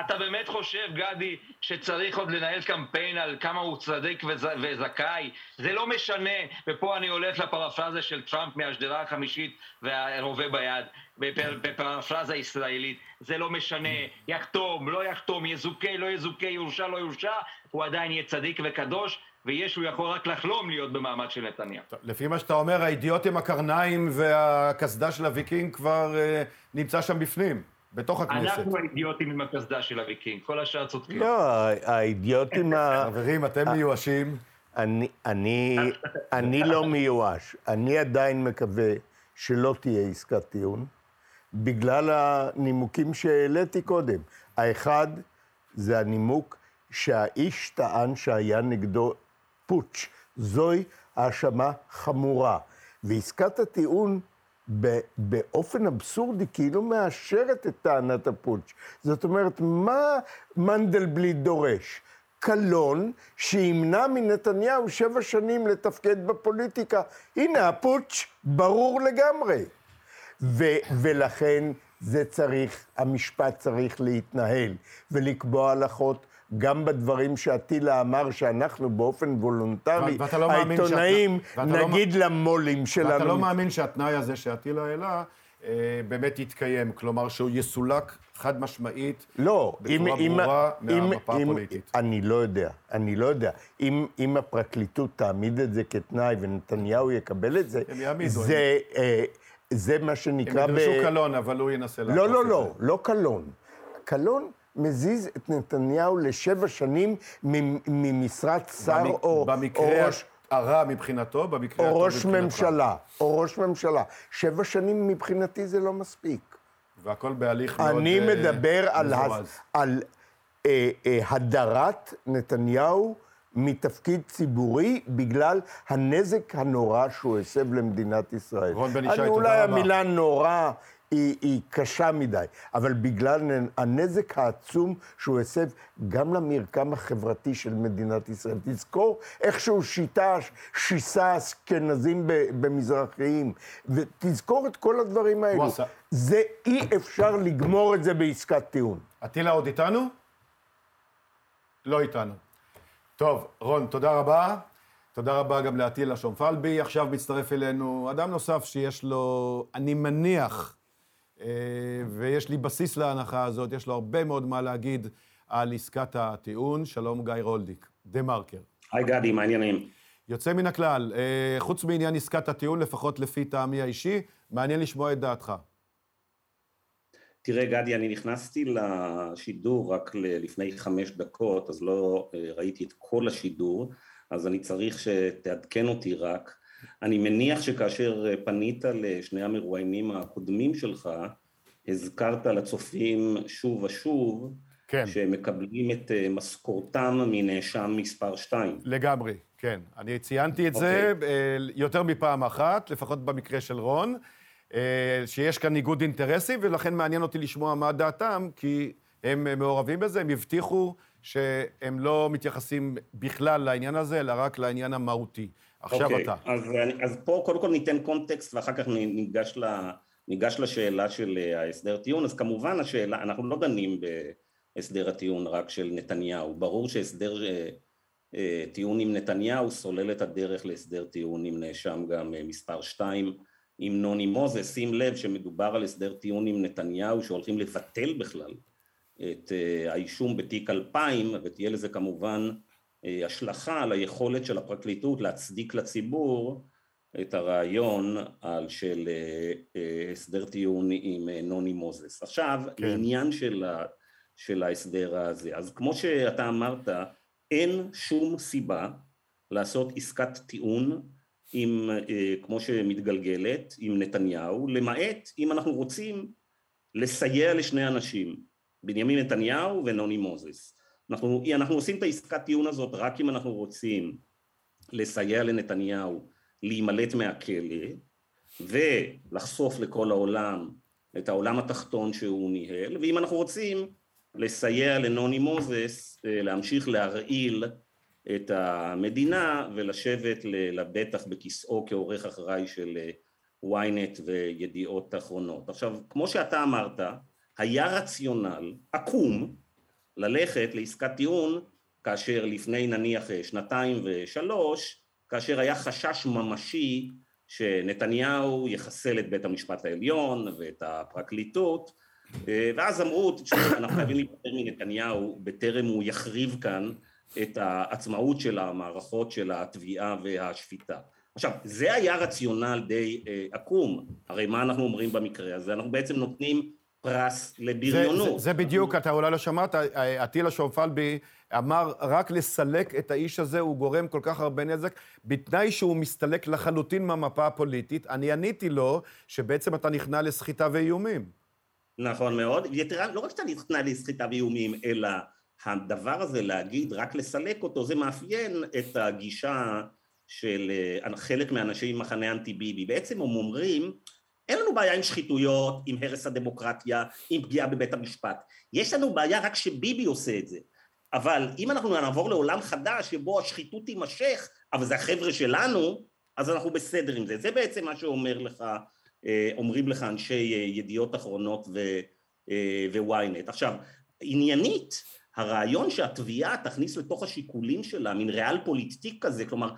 אתה באמת חושב, גדי, שצריך עוד לנהל קמפיין על כמה הוא צדיק וזכאי? זה לא משנה, ופה אני הולך לפרפרזה של טראמפ מהשדרה החמישית והרובה ביד, בפרפרזה ישראלית, זה לא משנה, יחתום, לא יחתום, יזוכה, לא יזוכה, יורשע, לא יורשע, הוא עדיין יהיה צדיק וקדוש, וישו יכול רק לחלום להיות במעמד של נתניהו. לפי מה שאתה אומר, האידיוט עם הקרניים והקסדה של הוויקינג כבר uh, נמצא שם בפנים. בתוך הכנסת. אנחנו האידיוטים עם הקסדה של הוויקינג, כל השאר צודקים. לא, האידיוטים ה... חברים, אתם מיואשים. אני, אני, אני לא מיואש. אני עדיין מקווה שלא תהיה עסקת טיעון, בגלל הנימוקים שהעליתי קודם. האחד, זה הנימוק שהאיש טען שהיה נגדו פוטש. זוהי האשמה חמורה. ועסקת הטיעון באופן אבסורדי כאילו מאשרת את טענת הפוטש. זאת אומרת, מה מנדלבליט דורש? קלון שימנע מנתניהו שבע שנים לתפקד בפוליטיקה. הנה הפוטש, ברור לגמרי. ו- ולכן זה צריך, המשפט צריך להתנהל ולקבוע הלכות. גם בדברים שאטילה אמר שאנחנו באופן וולונטרי, ואתה לא העיתונאים, שאתה- ואתה לא נגיד למו"לים שלנו. ואתה לא מאמין שהתנאי הזה שאטילה העלה אה, באמת יתקיים, כלומר שהוא יסולק חד משמעית. לא, בצורה ברורה מהמפה הפוליטית. אני לא יודע, אני לא יודע. אם, אם הפרקליטות תעמיד את זה כתנאי ונתניהו יקבל את זה, הם יעמידו, זה, אה, זה מה הם שנקרא... ידרשו קלון, אבל הוא ינסה לא, לא, זה. לא, לא קלון. קלון מזיז את נתניהו לשבע שנים ממשרת שר במק- או, או במקרה ראש... הרע מבחינתו, במקרה או הטוב ראש מבחינתך. ממשלה, או ראש ממשלה. שבע שנים מבחינתי זה לא מספיק. והכל בהליך מאוד אני אה, מדבר על, הס... מזורז. על אה, אה, הדרת נתניהו מתפקיד ציבורי בגלל הנזק הנורא שהוא הסב למדינת ישראל. רון בן ישי, אני- תודה אולי רבה. המילה נורא היא, היא קשה מדי, אבל בגלל הנזק העצום שהוא הסב גם למרקם החברתי של מדינת ישראל. תזכור איך שהוא שיטה, שיסה אשכנזים במזרחיים, ותזכור את כל הדברים האלו. עשה. זה אי אפשר לגמור את זה בעסקת טיעון. אטילה עוד איתנו? לא איתנו. טוב, רון, תודה רבה. תודה רבה גם לאטילה שומפלבי. עכשיו מצטרף אלינו אדם נוסף שיש לו, אני מניח, ויש לי בסיס להנחה הזאת, יש לו הרבה מאוד מה להגיד על עסקת הטיעון. שלום, גיא רולדיק, דה מרקר. היי גדי, מה העניינים? יוצא מן הכלל, אה, חוץ מעניין עסקת הטיעון, לפחות לפי טעמי האישי, מעניין לשמוע את דעתך. תראה גדי, אני נכנסתי לשידור רק לפני חמש דקות, אז לא אה, ראיתי את כל השידור, אז אני צריך שתעדכן אותי רק. אני מניח שכאשר אה, פנית לשני המרואיינים הקודמים שלך, הזכרת לצופים שוב ושוב, כן. שהם מקבלים את אה, משכורתם מנאשם מספר 2. לגמרי, כן. אני ציינתי את זה אוקיי. אה, יותר מפעם אחת, לפחות במקרה של רון, שיש כאן ניגוד אינטרסים, ולכן מעניין אותי לשמוע מה דעתם, כי הם מעורבים בזה, הם הבטיחו שהם לא מתייחסים בכלל לעניין הזה, אלא רק לעניין המהותי. עכשיו אוקיי, אתה. אז, אז פה קודם כל ניתן קונטקסט ואחר כך ניגש, ל, ניגש לשאלה של אה, ההסדר טיעון. אז כמובן השאלה, אנחנו לא דנים בהסדר הטיעון רק של נתניהו. ברור שהסדר אה, אה, טיעון עם נתניהו סולל את הדרך להסדר טיעון עם נאשם גם מספר 2 עם נוני מוזס. שים לב שמדובר על הסדר טיעון עם נתניהו שהולכים לבטל בכלל את האישום בתיק 2000 ותהיה לזה כמובן השלכה על היכולת של הפרקליטות להצדיק לציבור את הרעיון על של אה, אה, הסדר טיעון עם אה, נוני מוזס. עכשיו, כן. לעניין של, ה, של ההסדר הזה, אז כמו שאתה אמרת, אין שום סיבה לעשות עסקת טיעון עם, אה, כמו שמתגלגלת, עם נתניהו, למעט אם אנחנו רוצים לסייע לשני אנשים, בנימין נתניהו ונוני מוזס. אנחנו, אנחנו עושים את העסקת טיעון הזאת רק אם אנחנו רוצים לסייע לנתניהו להימלט מהכלא ולחשוף לכל העולם את העולם התחתון שהוא ניהל, ואם אנחנו רוצים לסייע לנוני מוזס אה, להמשיך להרעיל את המדינה ולשבת לבטח בכיסאו כעורך אחראי של אה, ynet וידיעות אחרונות. עכשיו, כמו שאתה אמרת, היה רציונל עקום ללכת לעסקת טיעון כאשר לפני נניח אה, שנתיים ושלוש, כאשר היה חשש ממשי שנתניהו יחסל את בית המשפט העליון ואת הפרקליטות, אה, ואז אמרו, תשמעו, אנחנו חייבים להיפטר מנתניהו בטרם הוא יחריב כאן את העצמאות של המערכות של התביעה והשפיטה. עכשיו, זה היה רציונל די אה, עקום, הרי מה אנחנו אומרים במקרה הזה? אנחנו בעצם נותנים פרס זה, לבריונות. זה, זה בדיוק, אתה אולי לא שמעת, אטילה שומפלבי אמר, רק לסלק את האיש הזה, הוא גורם כל כך הרבה נזק, בתנאי שהוא מסתלק לחלוטין מהמפה הפוליטית. אני עניתי לו שבעצם אתה נכנע לסחיטה ואיומים. נכון מאוד. יתרה, לא רק שאתה נכנע לסחיטה ואיומים, אלא הדבר הזה להגיד רק לסלק אותו, זה מאפיין את הגישה של אה, חלק מהאנשים ממחנה אנטי ביבי. בעצם הם אומרים, אין לנו בעיה עם שחיתויות, עם הרס הדמוקרטיה, עם פגיעה בבית המשפט. יש לנו בעיה רק שביבי עושה את זה. אבל אם אנחנו נעבור לעולם חדש שבו השחיתות תימשך, אבל זה החבר'ה שלנו, אז אנחנו בסדר עם זה. זה בעצם מה שאומר לך אומרים לך אנשי ידיעות אחרונות וויינט. עכשיו, עניינית, הרעיון שהתביעה תכניס לתוך השיקולים שלה מין ריאל פוליטיק כזה, כלומר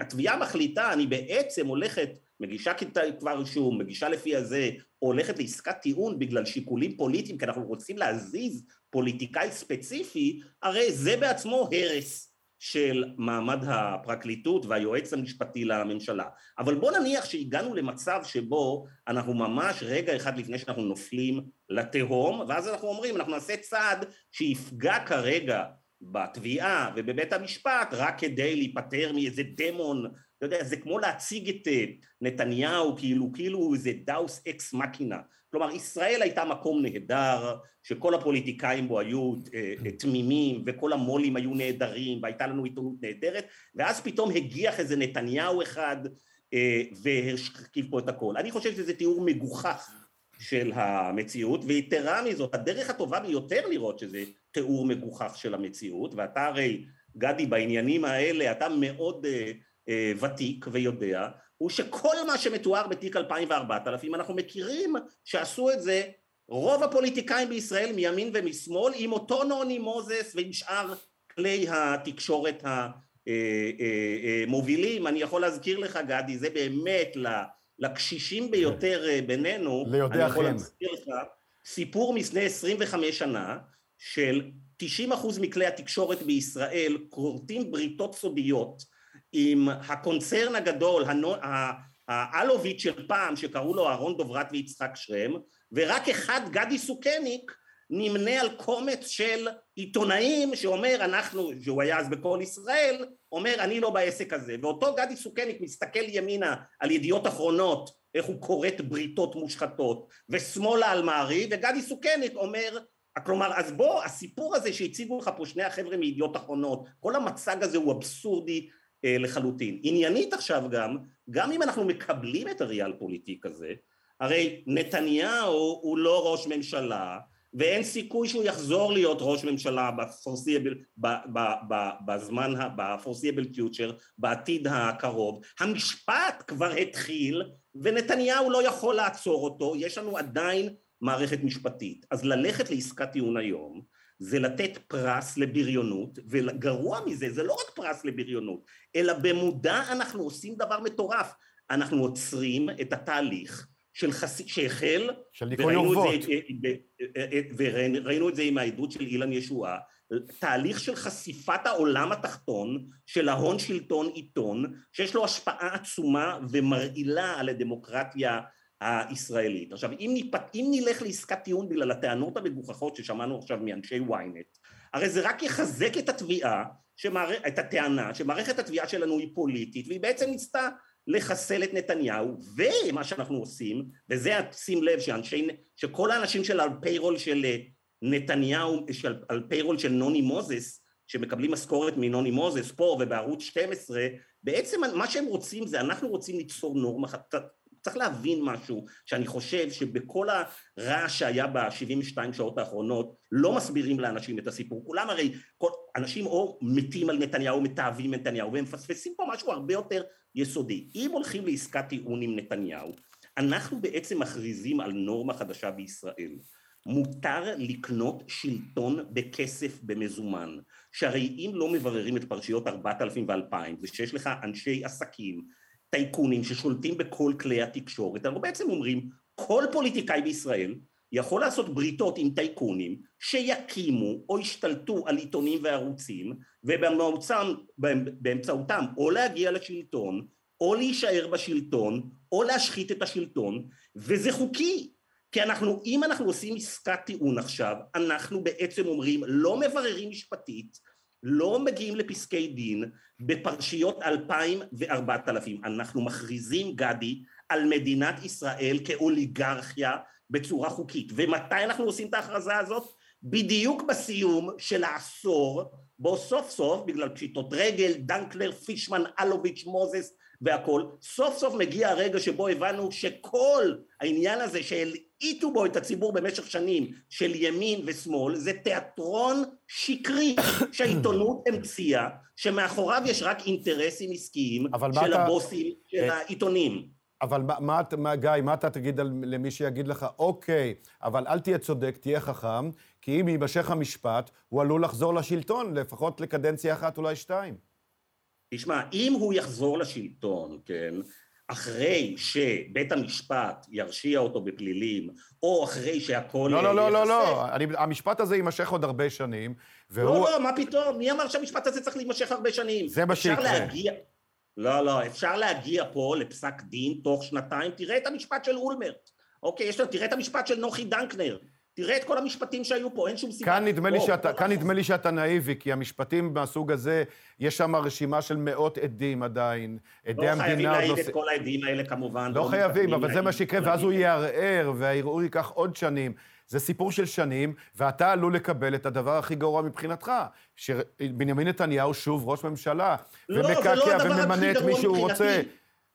התביעה מחליטה אני בעצם הולכת, מגישה כבר אישום, מגישה לפי הזה, הולכת לעסקת טיעון בגלל שיקולים פוליטיים כי אנחנו רוצים להזיז פוליטיקאי ספציפי, הרי זה בעצמו הרס של מעמד הפרקליטות והיועץ המשפטי לממשלה. אבל בוא נניח שהגענו למצב שבו אנחנו ממש רגע אחד לפני שאנחנו נופלים לתהום, ואז אנחנו אומרים, אנחנו נעשה צעד שיפגע כרגע בתביעה ובבית המשפט רק כדי להיפטר מאיזה דמון, אתה יודע, זה כמו להציג את אה, נתניהו כאילו, כאילו איזה דאוס אקס מקינה. כלומר, ישראל הייתה מקום נהדר, שכל הפוליטיקאים בו היו אה, אה, תמימים, וכל המו"לים היו נהדרים, והייתה לנו עיתונות נהדרת, ואז פתאום הגיח איזה נתניהו אחד והשכיב פה את הכל. אני חושב שזה תיאור מגוחך של המציאות, ויתרה מזאת, הדרך הטובה ביותר לראות שזה תיאור מגוחך של המציאות, ואתה הרי, גדי, בעניינים האלה, אתה מאוד ותיק ויודע, הוא שכל מה שמתואר בתיק 2000 ו-4000 אנחנו מכירים שעשו את זה רוב הפוליטיקאים בישראל מימין ומשמאל עם אותו נוני מוזס ועם שאר כלי התקשורת המובילים. אני יכול להזכיר לך גדי, זה באמת לקשישים ביותר בינינו, ליודע אני יכול להזכיר לך סיפור מלפני 25 שנה של 90 אחוז מכלי התקשורת בישראל כורתים בריתות סודיות עם הקונצרן הגדול, האלוביץ' של פעם, שקראו לו אהרון דוברת ויצחק שרם, ורק אחד, גדי סוכניק, נמנה על קומץ של עיתונאים שאומר אנחנו, שהוא היה אז בכל ישראל, אומר אני לא בעסק הזה. ואותו גדי סוכניק מסתכל ימינה על ידיעות אחרונות, איך הוא כורת בריתות מושחתות, ושמאלה על מעריב, וגדי סוכניק אומר כלומר, אז בוא, הסיפור הזה שהציגו לך פה שני החבר'ה מידיעות אחרונות, כל המצג הזה הוא אבסורדי לחלוטין. עניינית עכשיו גם, גם אם אנחנו מקבלים את הריאל פוליטיק הזה, הרי נתניהו הוא לא ראש ממשלה, ואין סיכוי שהוא יחזור להיות ראש ממשלה בזמן, בפורסיאבל פיוטר, בעתיד הקרוב. המשפט כבר התחיל, ונתניהו לא יכול לעצור אותו, יש לנו עדיין מערכת משפטית. אז ללכת לעסקת טיעון היום, זה לתת פרס לבריונות, וגרוע מזה, זה לא רק פרס לבריונות, אלא במודע אנחנו עושים דבר מטורף, אנחנו עוצרים את התהליך של חס... שהחל, של ניקוי אורוות, וראינו את זה עם העדות של אילן ישועה, תהליך של חשיפת העולם התחתון של ההון שלטון עיתון, שיש לו השפעה עצומה ומרעילה על הדמוקרטיה הישראלית. עכשיו, אם, ניפ... אם נלך לעסקת טיעון בגלל הטענות המגוחכות ששמענו עכשיו מאנשי ynet, הרי זה רק יחזק את התביעה, שמער... את הטענה שמערכת התביעה שלנו היא פוליטית, והיא בעצם ניסתה לחסל את נתניהו, ומה שאנחנו עושים, וזה שים לב שאנשי, שכל האנשים של על פיירול של אה, נתניהו, של, על פיירול של נוני מוזס, שמקבלים משכורת מנוני מוזס פה ובערוץ 12, בעצם מה שהם רוצים זה אנחנו רוצים ליצור נורמה, צריך להבין משהו, שאני חושב שבכל הרעש שהיה ב-72 שעות האחרונות, לא מסבירים לאנשים את הסיפור. כולם הרי, כל, אנשים או מתים על נתניהו, מתעבים את נתניהו, והם מפספסים פה משהו הרבה יותר יסודי. אם הולכים לעסקת טיעון עם נתניהו, אנחנו בעצם מכריזים על נורמה חדשה בישראל. מותר לקנות שלטון בכסף במזומן, שהרי אם לא מבררים את פרשיות 4000 ו-2000 ושיש לך אנשי עסקים טייקונים ששולטים בכל כלי התקשורת, אנחנו בעצם אומרים כל פוליטיקאי בישראל יכול לעשות בריתות עם טייקונים שיקימו או ישתלטו על עיתונים וערוצים ובאמצעותם או להגיע לשלטון או להישאר בשלטון או להשחית את השלטון וזה חוקי! כי אנחנו אם אנחנו עושים עסקת טיעון עכשיו אנחנו בעצם אומרים לא מבררים משפטית לא מגיעים לפסקי דין בפרשיות אלפיים וארבעת אלפים. אנחנו מכריזים, גדי, על מדינת ישראל כאוליגרכיה בצורה חוקית. ומתי אנחנו עושים את ההכרזה הזאת? בדיוק בסיום של העשור, בו סוף סוף, בגלל פשיטות רגל, דנקלר, פישמן, אלוביץ', מוזס והכל, סוף סוף מגיע הרגע שבו הבנו שכל העניין הזה שהלעיטו בו את הציבור במשך שנים של ימין ושמאל, זה תיאטרון שקרי (coughs) שהעיתונות המציאה, שמאחוריו יש רק אינטרסים עסקיים של אתה... הבוסים של אה, העיתונים. אבל מה, מה, מה, גיא, מה אתה תגיד על, למי שיגיד לך, אוקיי, אבל אל תהיה צודק, תהיה חכם, כי אם יימשך המשפט, הוא עלול לחזור לשלטון, לפחות לקדנציה אחת, אולי שתיים. תשמע, אם הוא יחזור לשלטון, כן, אחרי שבית המשפט ירשיע אותו בפלילים, או אחרי שהכל... לא, לא, לא, לא, לא. אני, המשפט הזה יימשך עוד הרבה שנים, והוא... לא, לא, מה פתאום? מי אמר שהמשפט הזה צריך להימשך הרבה שנים? זה מה שיקרה. להגיע... לא, לא, אפשר להגיע פה לפסק דין תוך שנתיים, תראה את המשפט של אולמרט, אוקיי? יש לו, תראה את המשפט של נוחי דנקנר, תראה את כל המשפטים שהיו פה, אין שום סיבה. כאן נדמה, לי, שאתה, כאן נדמה לי שאתה נאיבי, כי המשפטים מהסוג הזה, יש שם רשימה של מאות עדים עדיין. עדי לא המדינה... לא חייבים להעיד את כל העדים האלה כמובן. לא חייבים, אבל זה מה שיקרה, ואז הוא יערער, והערעור ייקח עוד שנים. זה סיפור של שנים, ואתה עלול לקבל את הדבר הכי גרוע מבחינתך, שבנימין נתניהו שוב ראש ממשלה, לא, ומקעקע לא וממנה את מי שהוא רוצה,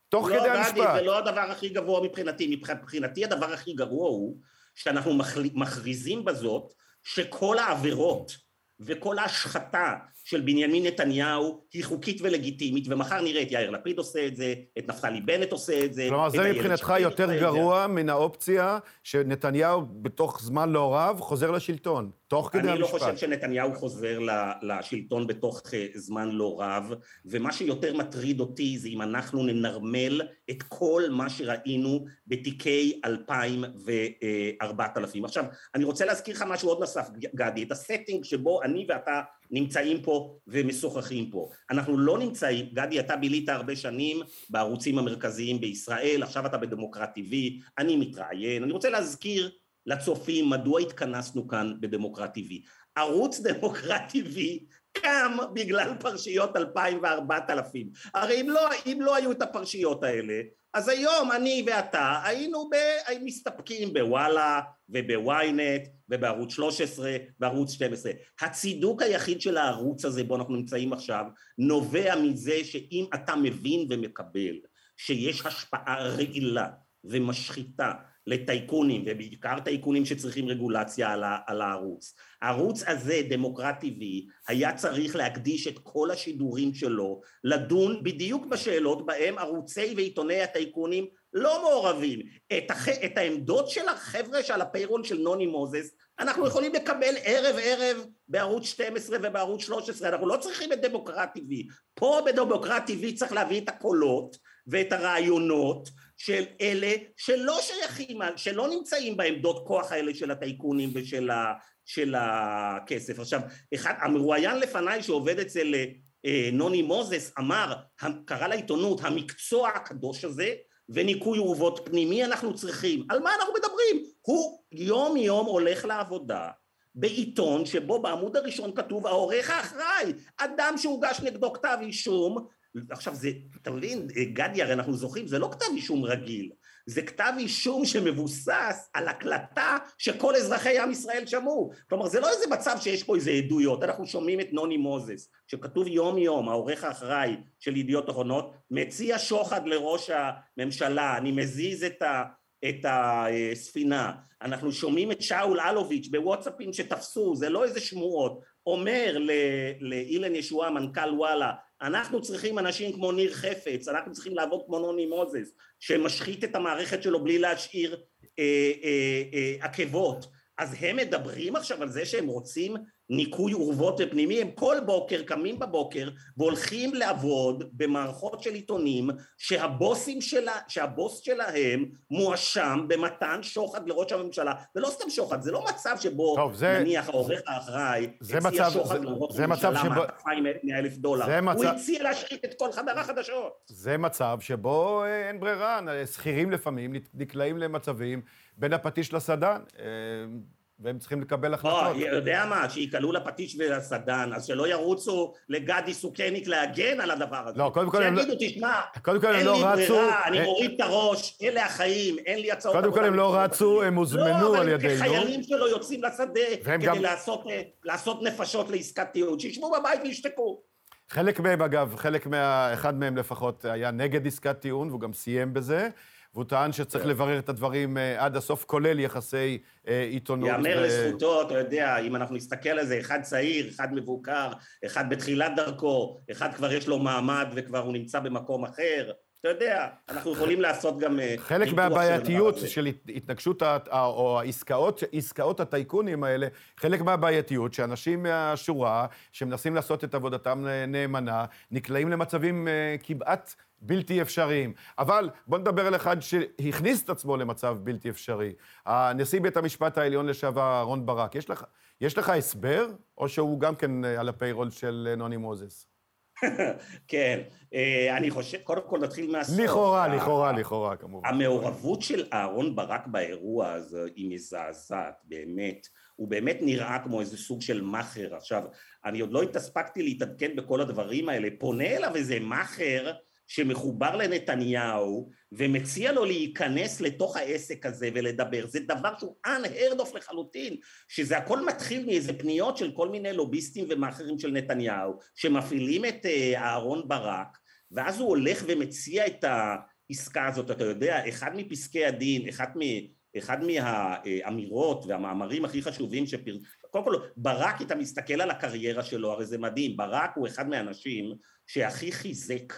תוך לא, כדי המשפט. לא, גדי, זה לא הדבר הכי גרוע מבחינתי. מבחינתי הדבר הכי גרוע הוא שאנחנו מכריזים בזאת שכל העבירות וכל ההשחתה של בנימין נתניהו היא חוקית ולגיטימית, ומחר נראה את יאיר לפיד עושה את זה, את נפתלי בנט עושה את זה. כלומר, זה מבחינתך יותר גרוע מן האופציה שנתניהו בתוך זמן לא רב חוזר לשלטון. תוך כדי המשפט. אני לא חושב שנתניהו חוזר לשלטון בתוך אה, זמן לא רב, ומה שיותר מטריד אותי זה אם אנחנו ננרמל את כל מה שראינו בתיקי 2000 ו-4000. עכשיו, אני רוצה להזכיר לך משהו עוד נוסף, גדי, את הסטינג שבו אני ואתה נמצאים פה ומשוחחים פה. אנחנו לא נמצאים, גדי, אתה בילית הרבה שנים בערוצים המרכזיים בישראל, עכשיו אתה בדמוקרט TV, אני מתראיין, אני רוצה להזכיר לצופים מדוע התכנסנו כאן בדמוקרט TV. ערוץ דמוקרט TV קם בגלל פרשיות 2000 ו-4000. הרי אם לא, אם לא היו את הפרשיות האלה, אז היום אני ואתה היינו ב... מסתפקים בוואלה ובוויינט ובערוץ 13 וערוץ 12. הצידוק היחיד של הערוץ הזה בו אנחנו נמצאים עכשיו נובע מזה שאם אתה מבין ומקבל שיש השפעה רעילה ומשחיתה לטייקונים, ובעיקר טייקונים שצריכים רגולציה על, על הערוץ. הערוץ הזה, דמוקרט TV, היה צריך להקדיש את כל השידורים שלו לדון בדיוק בשאלות בהם ערוצי ועיתוני הטייקונים לא מעורבים. את, הח... את העמדות של החבר'ה שעל הפיירול של נוני מוזס אנחנו יכולים לקבל ערב ערב בערוץ 12 ובערוץ 13, אנחנו לא צריכים את דמוקרט TV. פה בדמוקרט TV צריך להביא את הקולות ואת הרעיונות של אלה שלא שייכים, שלא נמצאים בעמדות כוח האלה של הטייקונים ושל ה, של הכסף. עכשיו, אחד, המרואיין לפניי שעובד אצל אה, נוני מוזס אמר, קרא לעיתונות, המקצוע הקדוש הזה וניקוי אורוות פנימי אנחנו צריכים. על מה אנחנו מדברים? הוא יום יום הולך לעבודה בעיתון שבו בעמוד הראשון כתוב העורך האחראי, אדם שהוגש נגדו כתב אישום עכשיו זה, אתה מבין, גדי, הרי אנחנו זוכרים, זה לא כתב אישום רגיל, זה כתב אישום שמבוסס על הקלטה שכל אזרחי עם ישראל שמעו. כלומר, זה לא איזה מצב שיש פה איזה עדויות, אנחנו שומעים את נוני מוזס, שכתוב יום יום, העורך האחראי של ידיעות אחרונות, מציע שוחד לראש הממשלה, אני מזיז את ה... את הספינה, אנחנו שומעים את שאול אלוביץ' בוואטסאפים שתפסו, זה לא איזה שמועות, אומר לאילן ישועה מנכ"ל וואלה אנחנו צריכים אנשים כמו ניר חפץ, אנחנו צריכים לעבוד כמו נוני מוזס, שמשחית את המערכת שלו בלי להשאיר אה, אה, אה, עקבות. אז הם מדברים עכשיו על זה שהם רוצים ניקוי אורוות ופנימי, הם כל בוקר קמים בבוקר והולכים לעבוד במערכות של עיתונים שהבוסים שלה, שהבוס שלהם מואשם במתן שוחד לראש הממשלה, ולא סתם שוחד, זה לא מצב שבו טוב, זה, נניח העורך האחראי הציע שוחד לראש הממשלה שבו... 200 אלף דולר, מצב... הוא הציע להשחית את כל חדר החדשות. זה מצב שבו אה, אין ברירה, שכירים לפעמים נקלעים למצבים בין הפטיש לסדן. אה, והם צריכים לקבל החלטות. לא, יודע מה, שיקלעו לפטיש ולסדן, אז שלא ירוצו לגדי סוכניק להגן על הדבר הזה. לא, קודם כל הם לא... שיגידו, תשמע, קודם כל הם לא רצו... אין לי ברירה, אני מוריד את הראש, אלה החיים, אין לי הצעות... קודם כל הם לא רצו, הם הוזמנו על ידינו. לא, אבל כחיילים שלו יוצאים לשדה כדי לעשות נפשות לעסקת טיעון, שישבו בבית וישתקו. חלק מהם, אגב, חלק מה... אחד מהם לפחות היה נגד עסקת טיעון, והוא גם סיים בזה. והוא טען שצריך כן. לברר את הדברים אה, עד הסוף, כולל יחסי אה, עיתונות. יאמר ו... לזכותו, אתה יודע, אם אנחנו נסתכל על זה, אחד צעיר, אחד מבוקר, אחד בתחילת דרכו, אחד כבר יש לו מעמד וכבר הוא נמצא במקום אחר. אתה יודע, אנחנו יכולים לעשות גם... אה, חלק מהבעייתיות של של התנגשות, או העסקאות, עסקאות הטייקונים האלה, חלק מהבעייתיות שאנשים מהשורה, שמנסים לעשות את עבודתם נאמנה, נקלעים למצבים כמעט בלתי אפשריים. אבל בוא נדבר על אחד שהכניס את עצמו למצב בלתי אפשרי. הנשיא בית המשפט העליון לשעבר, אהרן ברק. יש לך, יש לך הסבר, או שהוא גם כן אה, על הפיירול של נוני מוזס? (laughs) כן, אה, אני חושב, קודם כל נתחיל מהסוף. לכאורה, לכאורה, לכאורה, כמובן. המעורבות של אהרון ברק באירוע הזה היא מזעזעת, באמת. הוא באמת נראה כמו איזה סוג של מאכר. עכשיו, אני עוד לא התספקתי להתעדכן בכל הדברים האלה. פונה אליו איזה מאכר שמחובר לנתניהו ומציע לו להיכנס לתוך העסק הזה ולדבר, זה דבר שהוא unheard of לחלוטין, שזה הכל מתחיל מאיזה פניות של כל מיני לוביסטים ומאכערים של נתניהו, שמפעילים את אה, אהרון ברק, ואז הוא הולך ומציע את העסקה הזאת, אתה יודע, אחד מפסקי הדין, אחד מ... אחד מהאמירות והמאמרים הכי חשובים שפר... קודם כל, ברק, אתה מסתכל על הקריירה שלו, הרי זה מדהים, ברק הוא אחד מהאנשים שהכי חיזק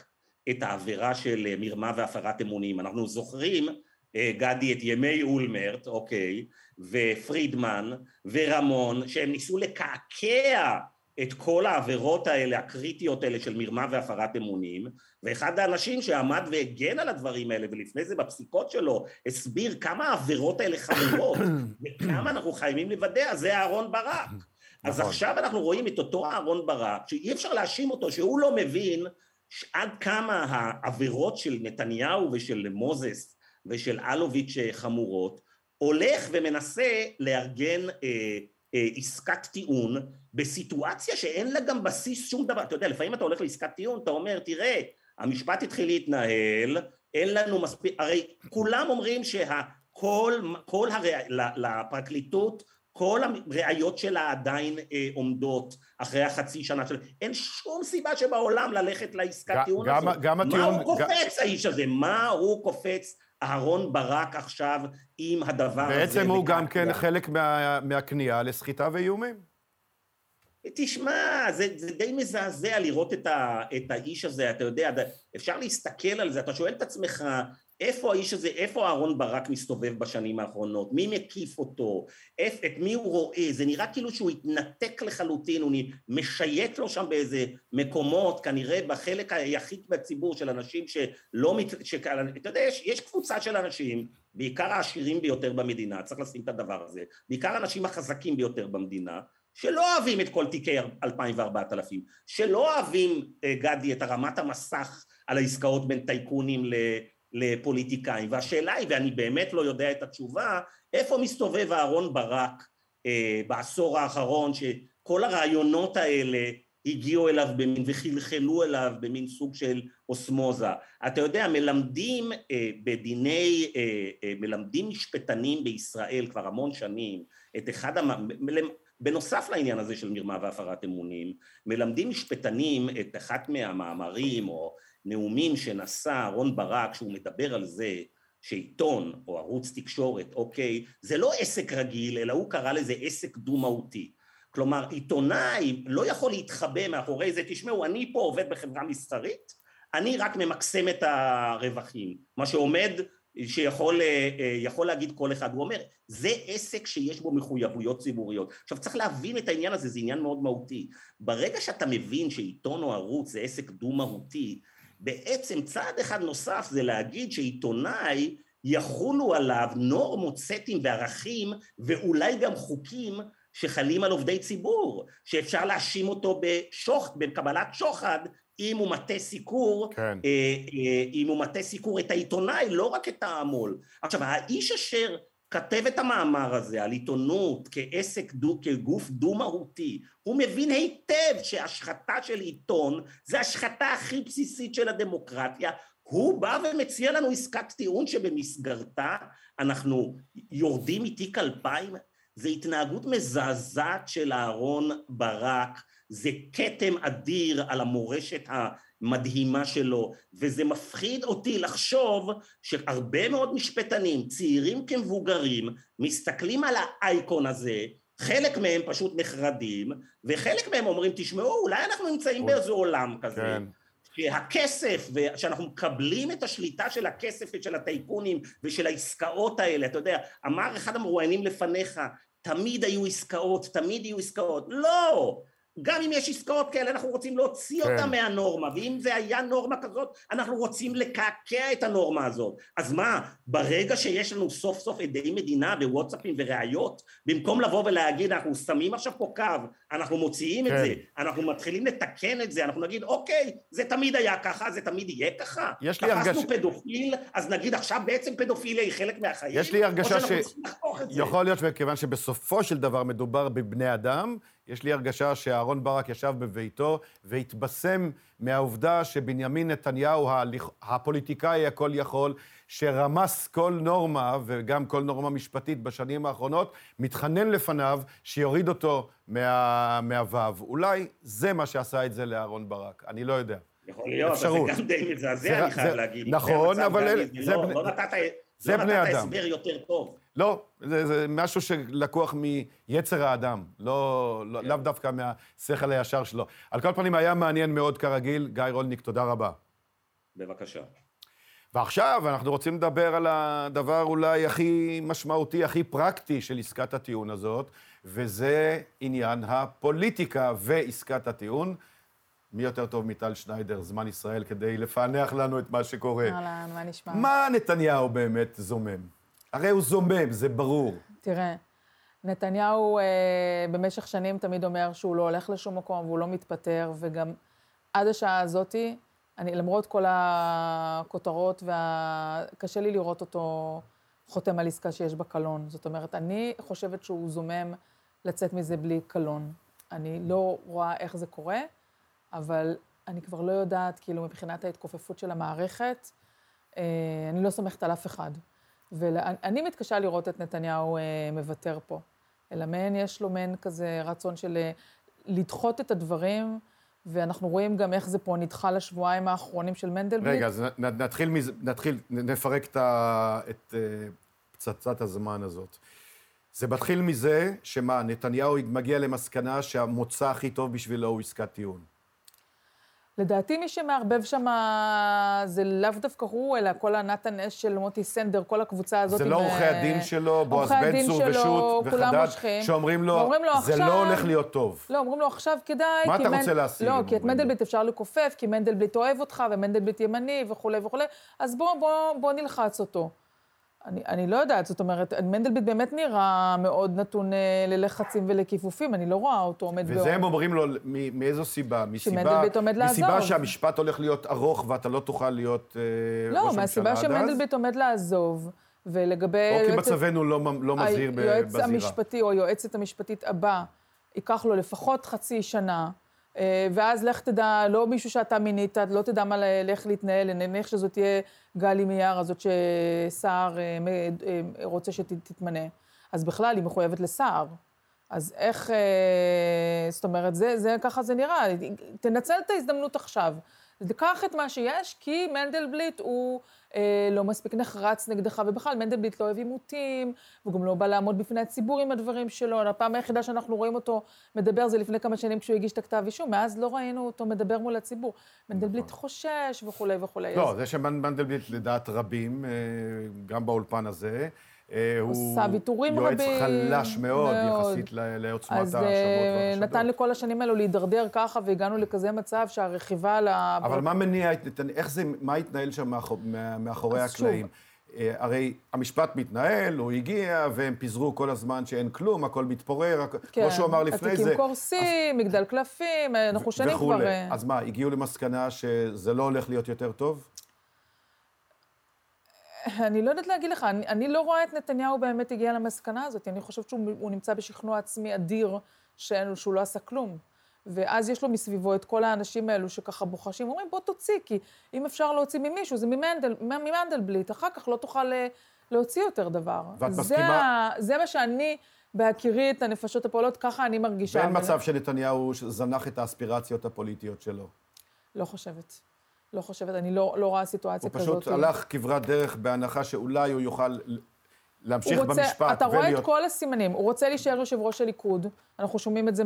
את העבירה של אה, מרמה והפרת אמונים. אנחנו זוכרים, אה, גדי, את ימי אולמרט, אוקיי, ופרידמן ורמון, שהם ניסו לקעקע את כל העבירות האלה, הקריטיות האלה של מרמה והפרת אמונים, ואחד האנשים שעמד והגן על הדברים האלה, ולפני זה בפסיקות שלו, הסביר כמה העבירות האלה חמורות, (coughs) וכמה אנחנו חייבים לוודא, זה אהרון ברק. (coughs) אז נכון. עכשיו אנחנו רואים את אותו אהרון ברק, שאי אפשר להאשים אותו, שהוא לא מבין עד כמה העבירות של נתניהו ושל מוזס ושל אלוביץ' חמורות, הולך ומנסה לארגן אה, אה, עסקת טיעון בסיטואציה שאין לה גם בסיס שום דבר. אתה יודע, לפעמים אתה הולך לעסקת טיעון, אתה אומר, תראה, המשפט התחיל להתנהל, אין לנו מספיק, הרי כולם אומרים שהכל, כל הרי, לפרקליטות כל הראיות שלה עדיין אה, עומדות אחרי החצי שנה של... אין שום סיבה שבעולם ללכת לעסקת טיעון הזאת. גם הטיעון... מה הוא קופץ גם... האיש הזה? מה הוא קופץ אהרון ברק עכשיו עם הדבר בעצם הזה? בעצם הוא גם כן חלק מה, מהכניעה לסחיטה ואיומים. תשמע, זה, זה די מזעזע לראות את, ה, את האיש הזה, אתה יודע, אפשר להסתכל על זה, אתה שואל את עצמך, איפה האיש הזה, איפה אהרון ברק מסתובב בשנים האחרונות? מי מקיף אותו? איפ, את מי הוא רואה? זה נראה כאילו שהוא התנתק לחלוטין, הוא משייט לו שם באיזה מקומות, כנראה בחלק היחיד בציבור של אנשים שלא... מת... ש... אתה יודע, יש, יש קבוצה של אנשים, בעיקר העשירים ביותר במדינה, צריך לשים את הדבר הזה, בעיקר האנשים החזקים ביותר במדינה, שלא אוהבים את כל תיקי 2000 ו-4000, שלא אוהבים, אה, גדי, את הרמת המסך על העסקאות בין טייקונים ל... לפוליטיקאים, והשאלה היא, ואני באמת לא יודע את התשובה, איפה מסתובב אהרון ברק אה, בעשור האחרון, שכל הרעיונות האלה הגיעו אליו במין וחלחלו אליו במין סוג של אוסמוזה. אתה יודע, מלמדים אה, בדיני, אה, אה, מלמדים משפטנים בישראל כבר המון שנים את אחד, המ... בנוסף לעניין הזה של מרמה והפרת אמונים, מלמדים משפטנים את אחת מהמאמרים או נאומים שנשא אהרון ברק, שהוא מדבר על זה שעיתון או ערוץ תקשורת, אוקיי, זה לא עסק רגיל, אלא הוא קרא לזה עסק דו-מהותי. כלומר, עיתונאי לא יכול להתחבא מאחורי זה, תשמעו, אני פה עובד בחברה מסחרית, אני רק ממקסם את הרווחים. מה שעומד, שיכול אה, להגיד כל אחד, הוא אומר, זה עסק שיש בו מחויבויות ציבוריות. עכשיו צריך להבין את העניין הזה, זה עניין מאוד מהותי. ברגע שאתה מבין שעיתון או ערוץ זה עסק דו-מהותי, בעצם צעד אחד נוסף זה להגיד שעיתונאי יחולו עליו נורמות, סטים וערכים ואולי גם חוקים שחלים על עובדי ציבור, שאפשר להאשים אותו בשוח, בקבלת שוחד אם הוא מטה סיקור, כן. אה, אה, אם הוא מטה סיקור את העיתונאי, לא רק את ההמול. עכשיו, האיש אשר כתב את המאמר הזה על עיתונות כעסק, דו, כגוף דו-מהותי, הוא מבין היטב שהשחתה של עיתון זה השחתה הכי בסיסית של הדמוקרטיה, הוא בא ומציע לנו עסקת טיעון שבמסגרתה אנחנו יורדים מתיק אלפיים, זה התנהגות מזעזעת של אהרון ברק, זה כתם אדיר על המורשת המדהימה שלו, וזה מפחיד אותי לחשוב שהרבה מאוד משפטנים, צעירים כמבוגרים, מסתכלים על האייקון הזה, חלק מהם פשוט נחרדים, וחלק מהם אומרים, תשמעו, אולי אנחנו נמצאים באיזה עולם כזה. כן. שהכסף, ושאנחנו מקבלים את השליטה של הכסף ושל הטייקונים ושל העסקאות האלה, אתה יודע, אמר אחד המרואיינים לפניך, תמיד היו עסקאות, תמיד יהיו עסקאות. לא! גם אם יש עסקאות כאלה, אנחנו רוצים להוציא כן. אותה מהנורמה, ואם זה היה נורמה כזאת, אנחנו רוצים לקעקע את הנורמה הזאת. אז מה, ברגע שיש לנו סוף סוף עדי מדינה בוואטסאפים וראיות, במקום לבוא ולהגיד, אנחנו שמים עכשיו פה קו, אנחנו מוציאים כן. את זה, אנחנו מתחילים לתקן את זה, אנחנו נגיד, אוקיי, זה תמיד היה ככה, זה תמיד יהיה ככה. יש לי הרגשה... תפסנו פדופיל, אז נגיד עכשיו בעצם פדופיליה היא חלק מהחיים? יש לי הרגשה ש... יכול להיות שכיוון שבסופו של דבר מדובר בבני אדם, יש לי הרגשה שאהרן ברק ישב בביתו והתבשם מהעובדה שבנימין נתניהו, הפוליטיקאי הכל יכול, שרמס כל נורמה, וגם כל נורמה משפטית בשנים האחרונות, מתחנן לפניו שיוריד אותו מה, מהוו. אולי זה מה שעשה את זה לאהרן ברק, אני לא יודע. יכול להיות, אפשרות. זה גם די מזעזע, אני חייב להגיד. נכון, אבל... זה, לא, בני... לא נתת, זה לא בני נתת אדם. הסבר יותר טוב. לא, זה, זה משהו שלקוח מיצר האדם, לא, לא, כן. לאו דווקא מהשכל הישר שלו. על כל פנים, היה מעניין מאוד כרגיל. גיא רולניק, תודה רבה. בבקשה. ועכשיו אנחנו רוצים לדבר על הדבר אולי הכי משמעותי, הכי פרקטי של עסקת הטיעון הזאת, וזה עניין הפוליטיקה ועסקת הטיעון. מי יותר טוב מטל שניידר, זמן ישראל, כדי לפענח לנו את מה שקורה. אהלן, מה נשמע? מה נתניהו באמת זומם? הרי הוא זומם, זה ברור. תראה, נתניהו אה, במשך שנים תמיד אומר שהוא לא הולך לשום מקום והוא לא מתפטר, וגם עד השעה הזאתי, אני, למרות כל הכותרות, וה... קשה לי לראות אותו חותם על עסקה שיש בה קלון. זאת אומרת, אני חושבת שהוא זומם לצאת מזה בלי קלון. אני לא רואה איך זה קורה, אבל אני כבר לא יודעת, כאילו, מבחינת ההתכופפות של המערכת, אה, אני לא סומכת על אף אחד. ואני מתקשה לראות את נתניהו אה, מוותר פה. אלא מעין, יש לו מעין כזה רצון של אה, לדחות את הדברים, ואנחנו רואים גם איך זה פה נדחה לשבועיים האחרונים של מנדלבליט. רגע, אז נתחיל, מזה, נתחיל, נפרק את, ה, את uh, פצצת הזמן הזאת. זה מתחיל מזה שמה, נתניהו מגיע למסקנה שהמוצא הכי טוב בשבילו הוא עסקת טיעון. לדעתי מי שמערבב שם זה לאו דווקא הוא, אלא כל הנתן אש של מוטי סנדר, כל הקבוצה הזאת. זה לא עורכי הדין שלו, בועז בן צור ושות' וחדד, שאומרים לו, לו זה עכשיו, לא הולך להיות טוב. לא, אומרים לו עכשיו כדאי, מה אתה מנ... רוצה להשיג? לא, כי את מנדלבליט אפשר לכופף, כי מנדלבליט אוהב אותך, ומנדלבליט ימני וכולי וכולי, אז בוא, בוא, בוא נלחץ אותו. אני, אני לא יודעת, זאת אומרת, מנדלבליט באמת נראה מאוד נתון אה, ללחצים ולכיפופים, אני לא רואה אותו עומד וזה באור. הם אומרים לו, מאיזו סיבה? מסיבה, שמנדלבליט עומד לעזוב. מסיבה שהמשפט הולך להיות ארוך ואתה לא תוכל להיות אה, לא, ראש הממשלה עד אז? לא, מהסיבה שמנדלבליט עומד לעזוב, ולגבי... או כי מצבנו לא, לא מזהיר בזירה. היועץ המשפטי או היועצת המשפטית הבא, ייקח לו לפחות חצי שנה. אה, ואז לך תדע, לא מישהו שאתה מינית, לא תדע מה, לך להתנהל, נניח שזאת תהיה גלי מיאר הזאת שסער אה, אה, רוצה שתתמנה. אז בכלל, היא מחויבת לסער. אז איך, זאת אומרת, זה, זה, ככה זה נראה. תנצל את ההזדמנות עכשיו. קח את מה שיש, כי מנדלבליט הוא אה, לא מספיק נחרץ נגדך, ובכלל מנדלבליט לא אוהב עימותים, והוא גם לא בא לעמוד בפני הציבור עם הדברים שלו. הפעם היחידה שאנחנו רואים אותו מדבר זה לפני כמה שנים כשהוא הגיש את הכתב אישום, מאז לא ראינו אותו מדבר מול הציבור. מנדלבליט נכון. חושש וכולי וכולי. לא, אז... זה שמנדלבליט לדעת רבים, אה, גם באולפן הזה, הוא עושה ויתורים רבים. יועץ חלש מאוד, מאוד. יחסית לעוצמת ההאשמות והחשדות. אז נתן לכל השנים האלו להידרדר ככה, והגענו לכזה מצב שהרכיבה על ה... אבל מה מניע, איך זה, מה התנהל שם מאחור, מאחורי הקלעים? אה, הרי המשפט מתנהל, הוא הגיע, והם פיזרו כל הזמן שאין כלום, הכל מתפורר, כן, כמו שהוא אמר לפני זה. התיקים קורסים, אז... מגדל קלפים, אנחנו שנים כבר... וכולי. אז מה, הגיעו למסקנה שזה לא הולך להיות יותר טוב? אני לא יודעת להגיד לך, אני, אני לא רואה את נתניהו באמת הגיע למסקנה הזאת. אני חושבת שהוא נמצא בשכנוע עצמי אדיר, שאין, שהוא לא עשה כלום. ואז יש לו מסביבו את כל האנשים האלו שככה בוחשים, אומרים, בוא תוציא, כי אם אפשר להוציא ממישהו, זה ממנדל, ממנדלבליט, אחר כך לא תוכל אה, להוציא יותר דבר. ואת מסכימה? זה, זה מה שאני, בהכירי את הנפשות הפועלות, ככה אני מרגישה. ואין מצב שנתניהו זנח את האספירציות הפוליטיות שלו. לא חושבת. לא חושבת, אני לא, לא רואה סיטואציה כזאת. הוא פשוט הלך כברת דרך בהנחה שאולי הוא יוכל להמשיך הוא רוצה, במשפט אתה רואה ולהיות- את כל הסימנים. הוא רוצה להישאר יושב ראש הליכוד. אנחנו שומעים את זה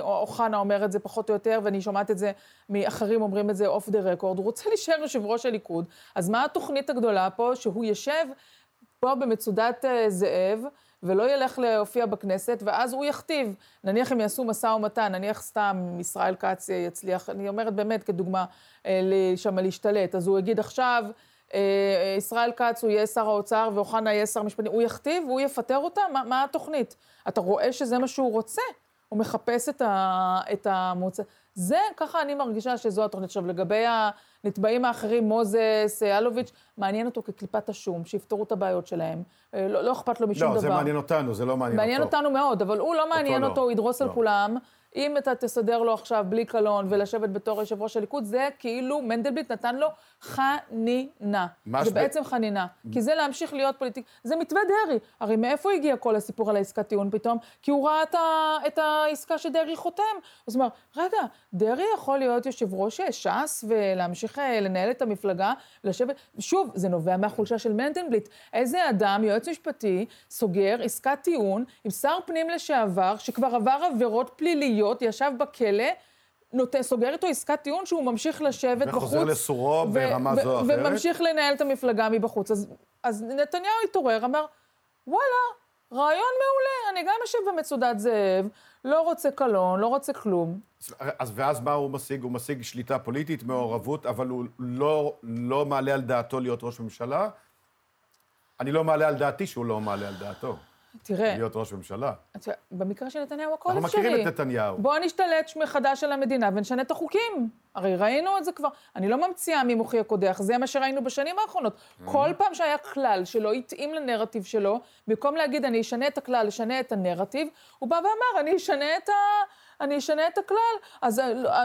מאוחנה אומר את זה פחות או יותר, ואני שומעת את זה מאחרים אומרים את זה אוף דה רקורד. הוא רוצה (laughs) להישאר יושב ראש הליכוד. אז מה התוכנית הגדולה פה? שהוא ישב פה במצודת אה, זאב, ולא ילך להופיע בכנסת, ואז הוא יכתיב. נניח הם יעשו משא ומתן, נניח סתם ישראל כץ יצליח, אני אומרת באמת כדוגמה, אה, שמה להשתלט, אז הוא יגיד עכשיו, אה, אה, ישראל כץ הוא יהיה שר האוצר ואוחנה יהיה שר המשפטים, הוא יכתיב והוא יפטר אותה? מה, מה התוכנית? אתה רואה שזה מה שהוא רוצה? הוא מחפש את, ה, את המוצא. זה, ככה אני מרגישה שזו התוכנית. עכשיו, לגבי הנתבעים האחרים, מוזס, אלוביץ', מעניין אותו כקליפת השום, שיפתרו את הבעיות שלהם. אה, לא, לא אכפת לו משום לא, דבר. זה מעניין אותנו, זה לא מעניין אותו. מעניין אותנו מאוד, אבל הוא לא מעניין לא. אותו, הוא ידרוס על לא. כולם. אם אתה תסדר לו עכשיו בלי קלון ולשבת בתור יושב ראש הליכוד, זה כאילו מנדלבליט נתן לו חנינה. זה שב- בעצם חנינה. כי זה להמשיך להיות פוליטיק... זה מתווה דרעי. הרי מאיפה הגיע כל הסיפור על העסקת טיעון פתאום? כי הוא ראה את, ה... את העסקה שדרעי חותם. אז הוא אמר, רגע, דרעי יכול להיות יושב ראש ש"ס ולהמשיך אה, לנהל את המפלגה, ולשבת... שוב, זה נובע מהחולשה של מנדלבליט. איזה אדם, יועץ משפטי, סוגר עסקת טיעון עם שר פנים לשעבר, שכבר עבר עבירות פליליות, ישב בכלא, נותן, סוגר איתו עסקת טיעון שהוא ממשיך לשבת בחוץ. וחוזר לסורו ברמה זו או אחרת. וממשיך לנהל את המפלגה מבחוץ. אז, אז נתניהו התעורר, אמר, וואלה, רעיון מעולה, אני גם יושב במצודת זאב, לא רוצה קלון, לא רוצה כלום. אז ואז מה הוא משיג? הוא משיג שליטה פוליטית, מעורבות, אבל הוא לא, לא מעלה על דעתו להיות ראש ממשלה? אני לא מעלה על דעתי שהוא לא מעלה על דעתו תראה, להיות ראש ממשלה. אתה- במקרה של נתניהו הכל אנחנו אפשרי. מכירים את נתניהו. בואו נשתלט מחדש על המדינה ונשנה את החוקים. הרי ראינו את זה כבר. אני לא ממציאה ממוחי הקודח, זה מה שראינו בשנים האחרונות. כל פעם שהיה כלל שלא התאים לנרטיב שלו, במקום להגיד, אני אשנה את הכלל, אשנה את הנרטיב, הוא בא ואמר, אני אשנה את ה... אני אשנה את הכלל, אז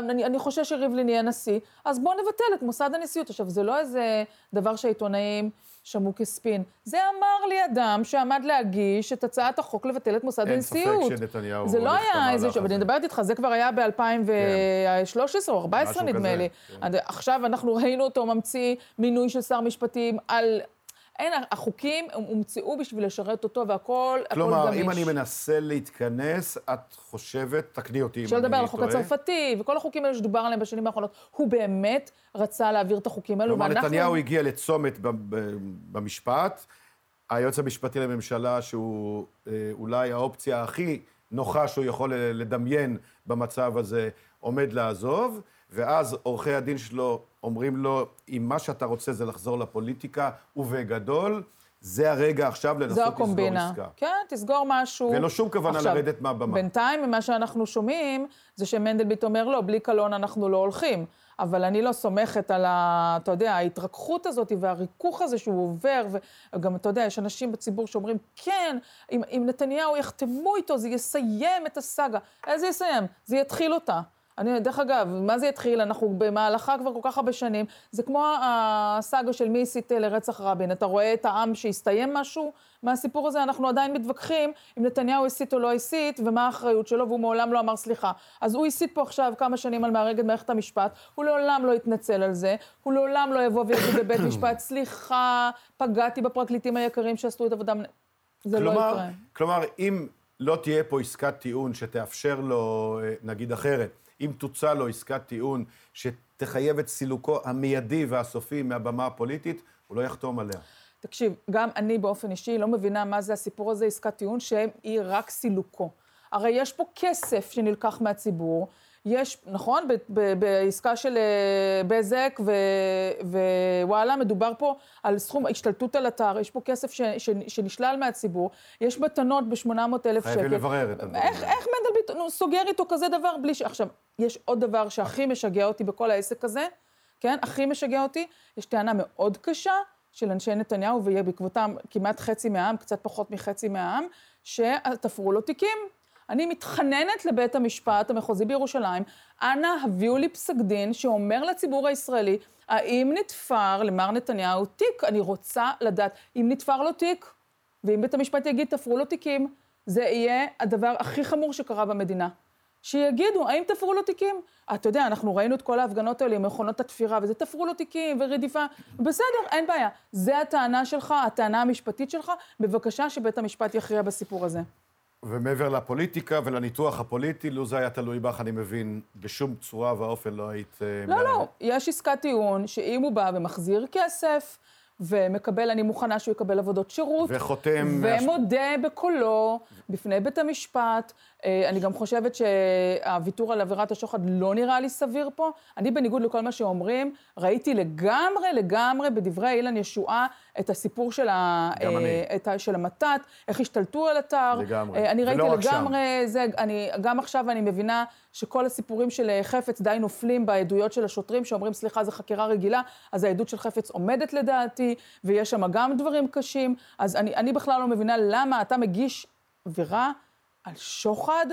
אני, אני חושש שריבלין יהיה נשיא, אז בואו נבטל את מוסד הנשיאות. עכשיו, זה לא איזה דבר שהעיתונאים שמעו כספין. זה אמר לי אדם שעמד להגיש את הצעת החוק לבטל את מוסד אין ספק הנשיאות. שנתניהו זה לא היה איזה... אבל אני. מדברת איתך, זה כבר היה ב-2013 או 2014 משהו נדמה כזה, לי. כן. עכשיו אנחנו ראינו אותו ממציא מינוי של שר משפטים על... אין, החוקים הם הומצאו בשביל לשרת אותו והכל, הכל כלומר, גמיש. אם אני מנסה להתכנס, את חושבת, תקני אותי אם אני לדבר טועה. על החוק הצרפתי, וכל החוקים האלה שדובר עליהם בשנים האחרונות. הוא באמת רצה להעביר את החוקים האלו, כלומר, ואנחנו... נתניהו הגיע לצומת במשפט, היועץ המשפטי לממשלה, שהוא אה, אולי האופציה הכי נוחה שהוא יכול לדמיין במצב הזה, עומד לעזוב, ואז עורכי הדין שלו אומרים לו, אם מה שאתה רוצה זה לחזור לפוליטיקה, ובגדול, זה הרגע עכשיו לנסות זו לסגור. עסקה. כן, תסגור משהו. לו שום כוונה עכשיו, לרדת מהבמה. בינתיים, ממה שאנחנו שומעים, זה שמנדלבליט אומר, לא, בלי קלון אנחנו לא הולכים. אבל אני לא סומכת על ה... אתה יודע, ההתרככות הזאת והריכוך הזה שהוא עובר, וגם, אתה יודע, יש אנשים בציבור שאומרים, כן, אם, אם נתניהו יחתמו איתו, זה יסיים את הסאגה. איזה יסיים? זה יתחיל אותה. אני, דרך אגב, מה זה יתחיל? אנחנו במהלכה כבר כל כך הרבה שנים. זה כמו הסאגה של מי הסית לרצח רבין. אתה רואה את העם שהסתיים משהו מהסיפור הזה, אנחנו עדיין מתווכחים אם נתניהו הסית או לא הסית, ומה האחריות שלו, והוא מעולם לא אמר סליחה. אז הוא הסית פה עכשיו כמה שנים על מערכת מערכת המשפט, הוא לעולם לא יתנצל על זה, הוא לעולם לא יבוא ויגיד בבית (coughs) משפט, סליחה, פגעתי בפרקליטים היקרים שעשו את עבודם. זה לא כלומר, יקרה. כלומר, אם לא תהיה פה עסקת טיעון שתאפשר לו, אה, נגיד אחרת, אם תוצע לו עסקת טיעון שתחייב את סילוקו המיידי והסופי מהבמה הפוליטית, הוא לא יחתום עליה. תקשיב, גם אני באופן אישי לא מבינה מה זה הסיפור הזה, עסקת טיעון, שהיא רק סילוקו. הרי יש פה כסף שנלקח מהציבור, יש, נכון? ב- ב- בעסקה של אה, בזק ו- ווואלה, מדובר פה על סכום השתלטות על אתר, יש פה כסף ש- ש- שנשלל מהציבור, יש מתנות ב-800 אלף שקל. חייבים לברר את הדברים איך. איך מנדלבליט נו, סוגר איתו כזה דבר בלי ש... עכשיו, יש עוד דבר שהכי משגע אותי בכל העסק הזה, כן? הכי משגע אותי, יש טענה מאוד קשה של אנשי נתניהו, ויהיה בעקבותם כמעט חצי מהעם, קצת פחות מחצי מהעם, שתפרו לו תיקים. אני מתחננת לבית המשפט המחוזי בירושלים, אנא הביאו לי פסק דין שאומר לציבור הישראלי, האם נתפר למר נתניהו תיק? אני רוצה לדעת, אם נתפר לו תיק, ואם בית המשפט יגיד, תפרו לו תיקים, זה יהיה הדבר הכי חמור שקרה במדינה. שיגידו, האם תפרו לו תיקים? אתה יודע, אנחנו ראינו את כל ההפגנות האלה עם מכונות התפירה, וזה תפרו לו תיקים ורדיפה, בסדר, אין בעיה. זה הטענה שלך, הטענה המשפטית שלך, בבקשה שבית המשפט יכריע בסיפור הזה. ומעבר לפוליטיקה ולניתוח הפוליטי, לו זה היה תלוי בך, אני מבין, בשום צורה ואופן לא היית... אה, לא, מערערת. לא, יש עסקת טיעון, שאם הוא בא ומחזיר כסף, ומקבל, אני מוכנה שהוא יקבל עבודות שירות. וחותם... ומודה בקולו בפני בית המשפט. אה, אני גם חושבת שהוויתור על עבירת השוחד לא נראה לי סביר פה. אני, בניגוד לכל מה שאומרים, ראיתי לגמרי, לגמרי בדברי אילן ישועה את הסיפור של, ה. אה, את ה, של המתת, איך השתלטו על אתר. לגמרי. אה, אני ראיתי ולא. לגמרי, זה, אני, גם עכשיו אני מבינה שכל הסיפורים של אה, חפץ די נופלים בעדויות של השוטרים, שאומרים, סליחה, זו חקירה רגילה, אז העדות של חפץ עומדת לדעתי, ויש שם גם דברים קשים. אז אני, אני בכלל לא מבינה למה אתה מגיש עבירה על שוחד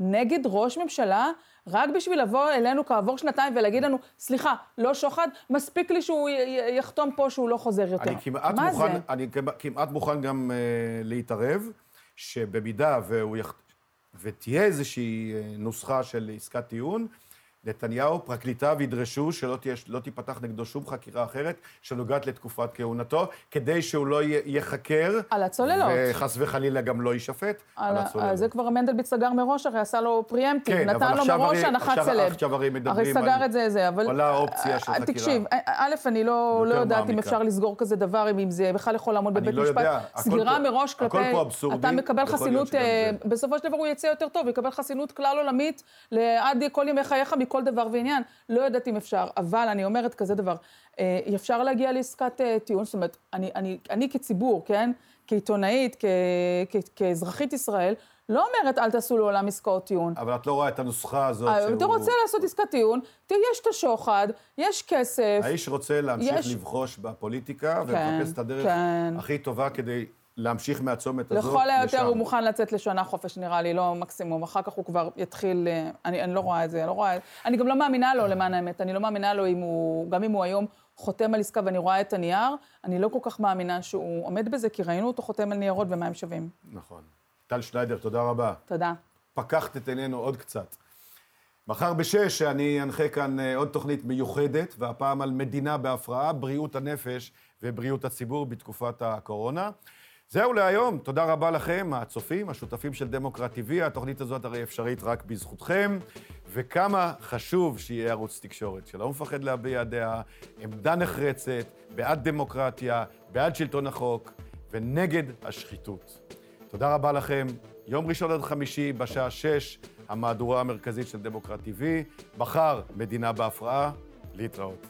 נגד ראש ממשלה, רק בשביל לבוא אלינו כעבור שנתיים ולהגיד לנו, סליחה, לא שוחד, מספיק לי שהוא יחתום פה שהוא לא חוזר יותר. אני כמעט מה מוכן, זה? אני כמעט- כמעט מוכן גם uh, להתערב, שבמידה והוא יח... ותהיה איזושהי אה, נוסחה של עסקת טיעון, נתניהו, פרקליטיו ידרשו שלא תהיה, לא תיפתח נגדו שום חקירה אחרת שנוגעת לתקופת כהונתו, כדי שהוא לא ייחקר. על הצוללות. וחס וחלילה גם לא יישפט על, על, הצוללות. על זה כבר מנדלבליט סגר מראש, הרי עשה לו פריאמפטיב, כן, נתן לו מראש הנחת סלב. עכשיו הרי מדברים הרי סגר על- את זה, זה, אבל... עולה האופציה של אה, חקירה. תקשיב, אה, א', אני לא, לא יודעת אם מעמיקה. אפשר לסגור כזה דבר, אם זה בכלל יכול לעמוד בבית לא משפט. סגירה פה- מראש הכל כלפי... פה אבסורדי, אתה מקבל חסינות, אה. בסופו של דבר הוא יצא יותר טוב, יקבל חסינות כלל עולמית עד כל ימי חייך מכל דבר ועניין. לא יודעת אם אפשר, אבל אני אומרת כזה דבר, אה, אפשר להגיע לעסקת אה, טיעון, זאת אומרת, אני, אני, אני כציבור, כן? כעיתונאית, כ, כ, כאזרחית ישראל, לא אומרת אל תעשו לעולם עסקאות טיעון. אבל את לא רואה את הנוסחה הזאת אה, שהוא... אתה רוצה לעשות עסקת טיעון, יש את השוחד, יש כסף. האיש רוצה להמשיך יש- לבחוש בפוליטיקה, כן, ומחפש את הדרך כן. הכי טובה כדי להמשיך מהצומת הזאת לכל היותר לשם. הוא מוכן לצאת לשנה חופש, נראה לי, לא מקסימום. אחר כך הוא כבר יתחיל... אה, אני, אני לא רואה את זה, אני לא רואה... אני גם לא מאמינה לו, למען האמת. אני לא מאמינה לו אם הוא... גם אם הוא היום חותם על עסקה ואני רואה את הנייר, אני לא כל כך מאמינה שהוא עומד בזה, כי ראינו אותו חותם על ניירות ומה הם שווים. נכון. טל שניידר, תודה רבה. תודה. פקחת את עינינו עוד קצת. מחר בשש אני אנחה כאן אה, עוד תוכנית מיוחדת, והפעם על מדינה בהפרעה, בריאות הנפש ובריאות הציבור בתקופת הקורונה. זהו להיום, תודה רבה לכם, הצופים, השותפים של דמוקרט TV. התוכנית הזאת הרי אפשרית רק בזכותכם, וכמה חשוב שיהיה ערוץ תקשורת, שלא מפחד להביע דעה, עמדה נחרצת, בעד דמוקרטיה, בעד שלטון החוק ונגד השחיתות. תודה רבה לכם. יום ראשון עד חמישי בשעה שש, המהדורה המרכזית של דמוקרט TV. מחר, מדינה בהפרעה. להתראות.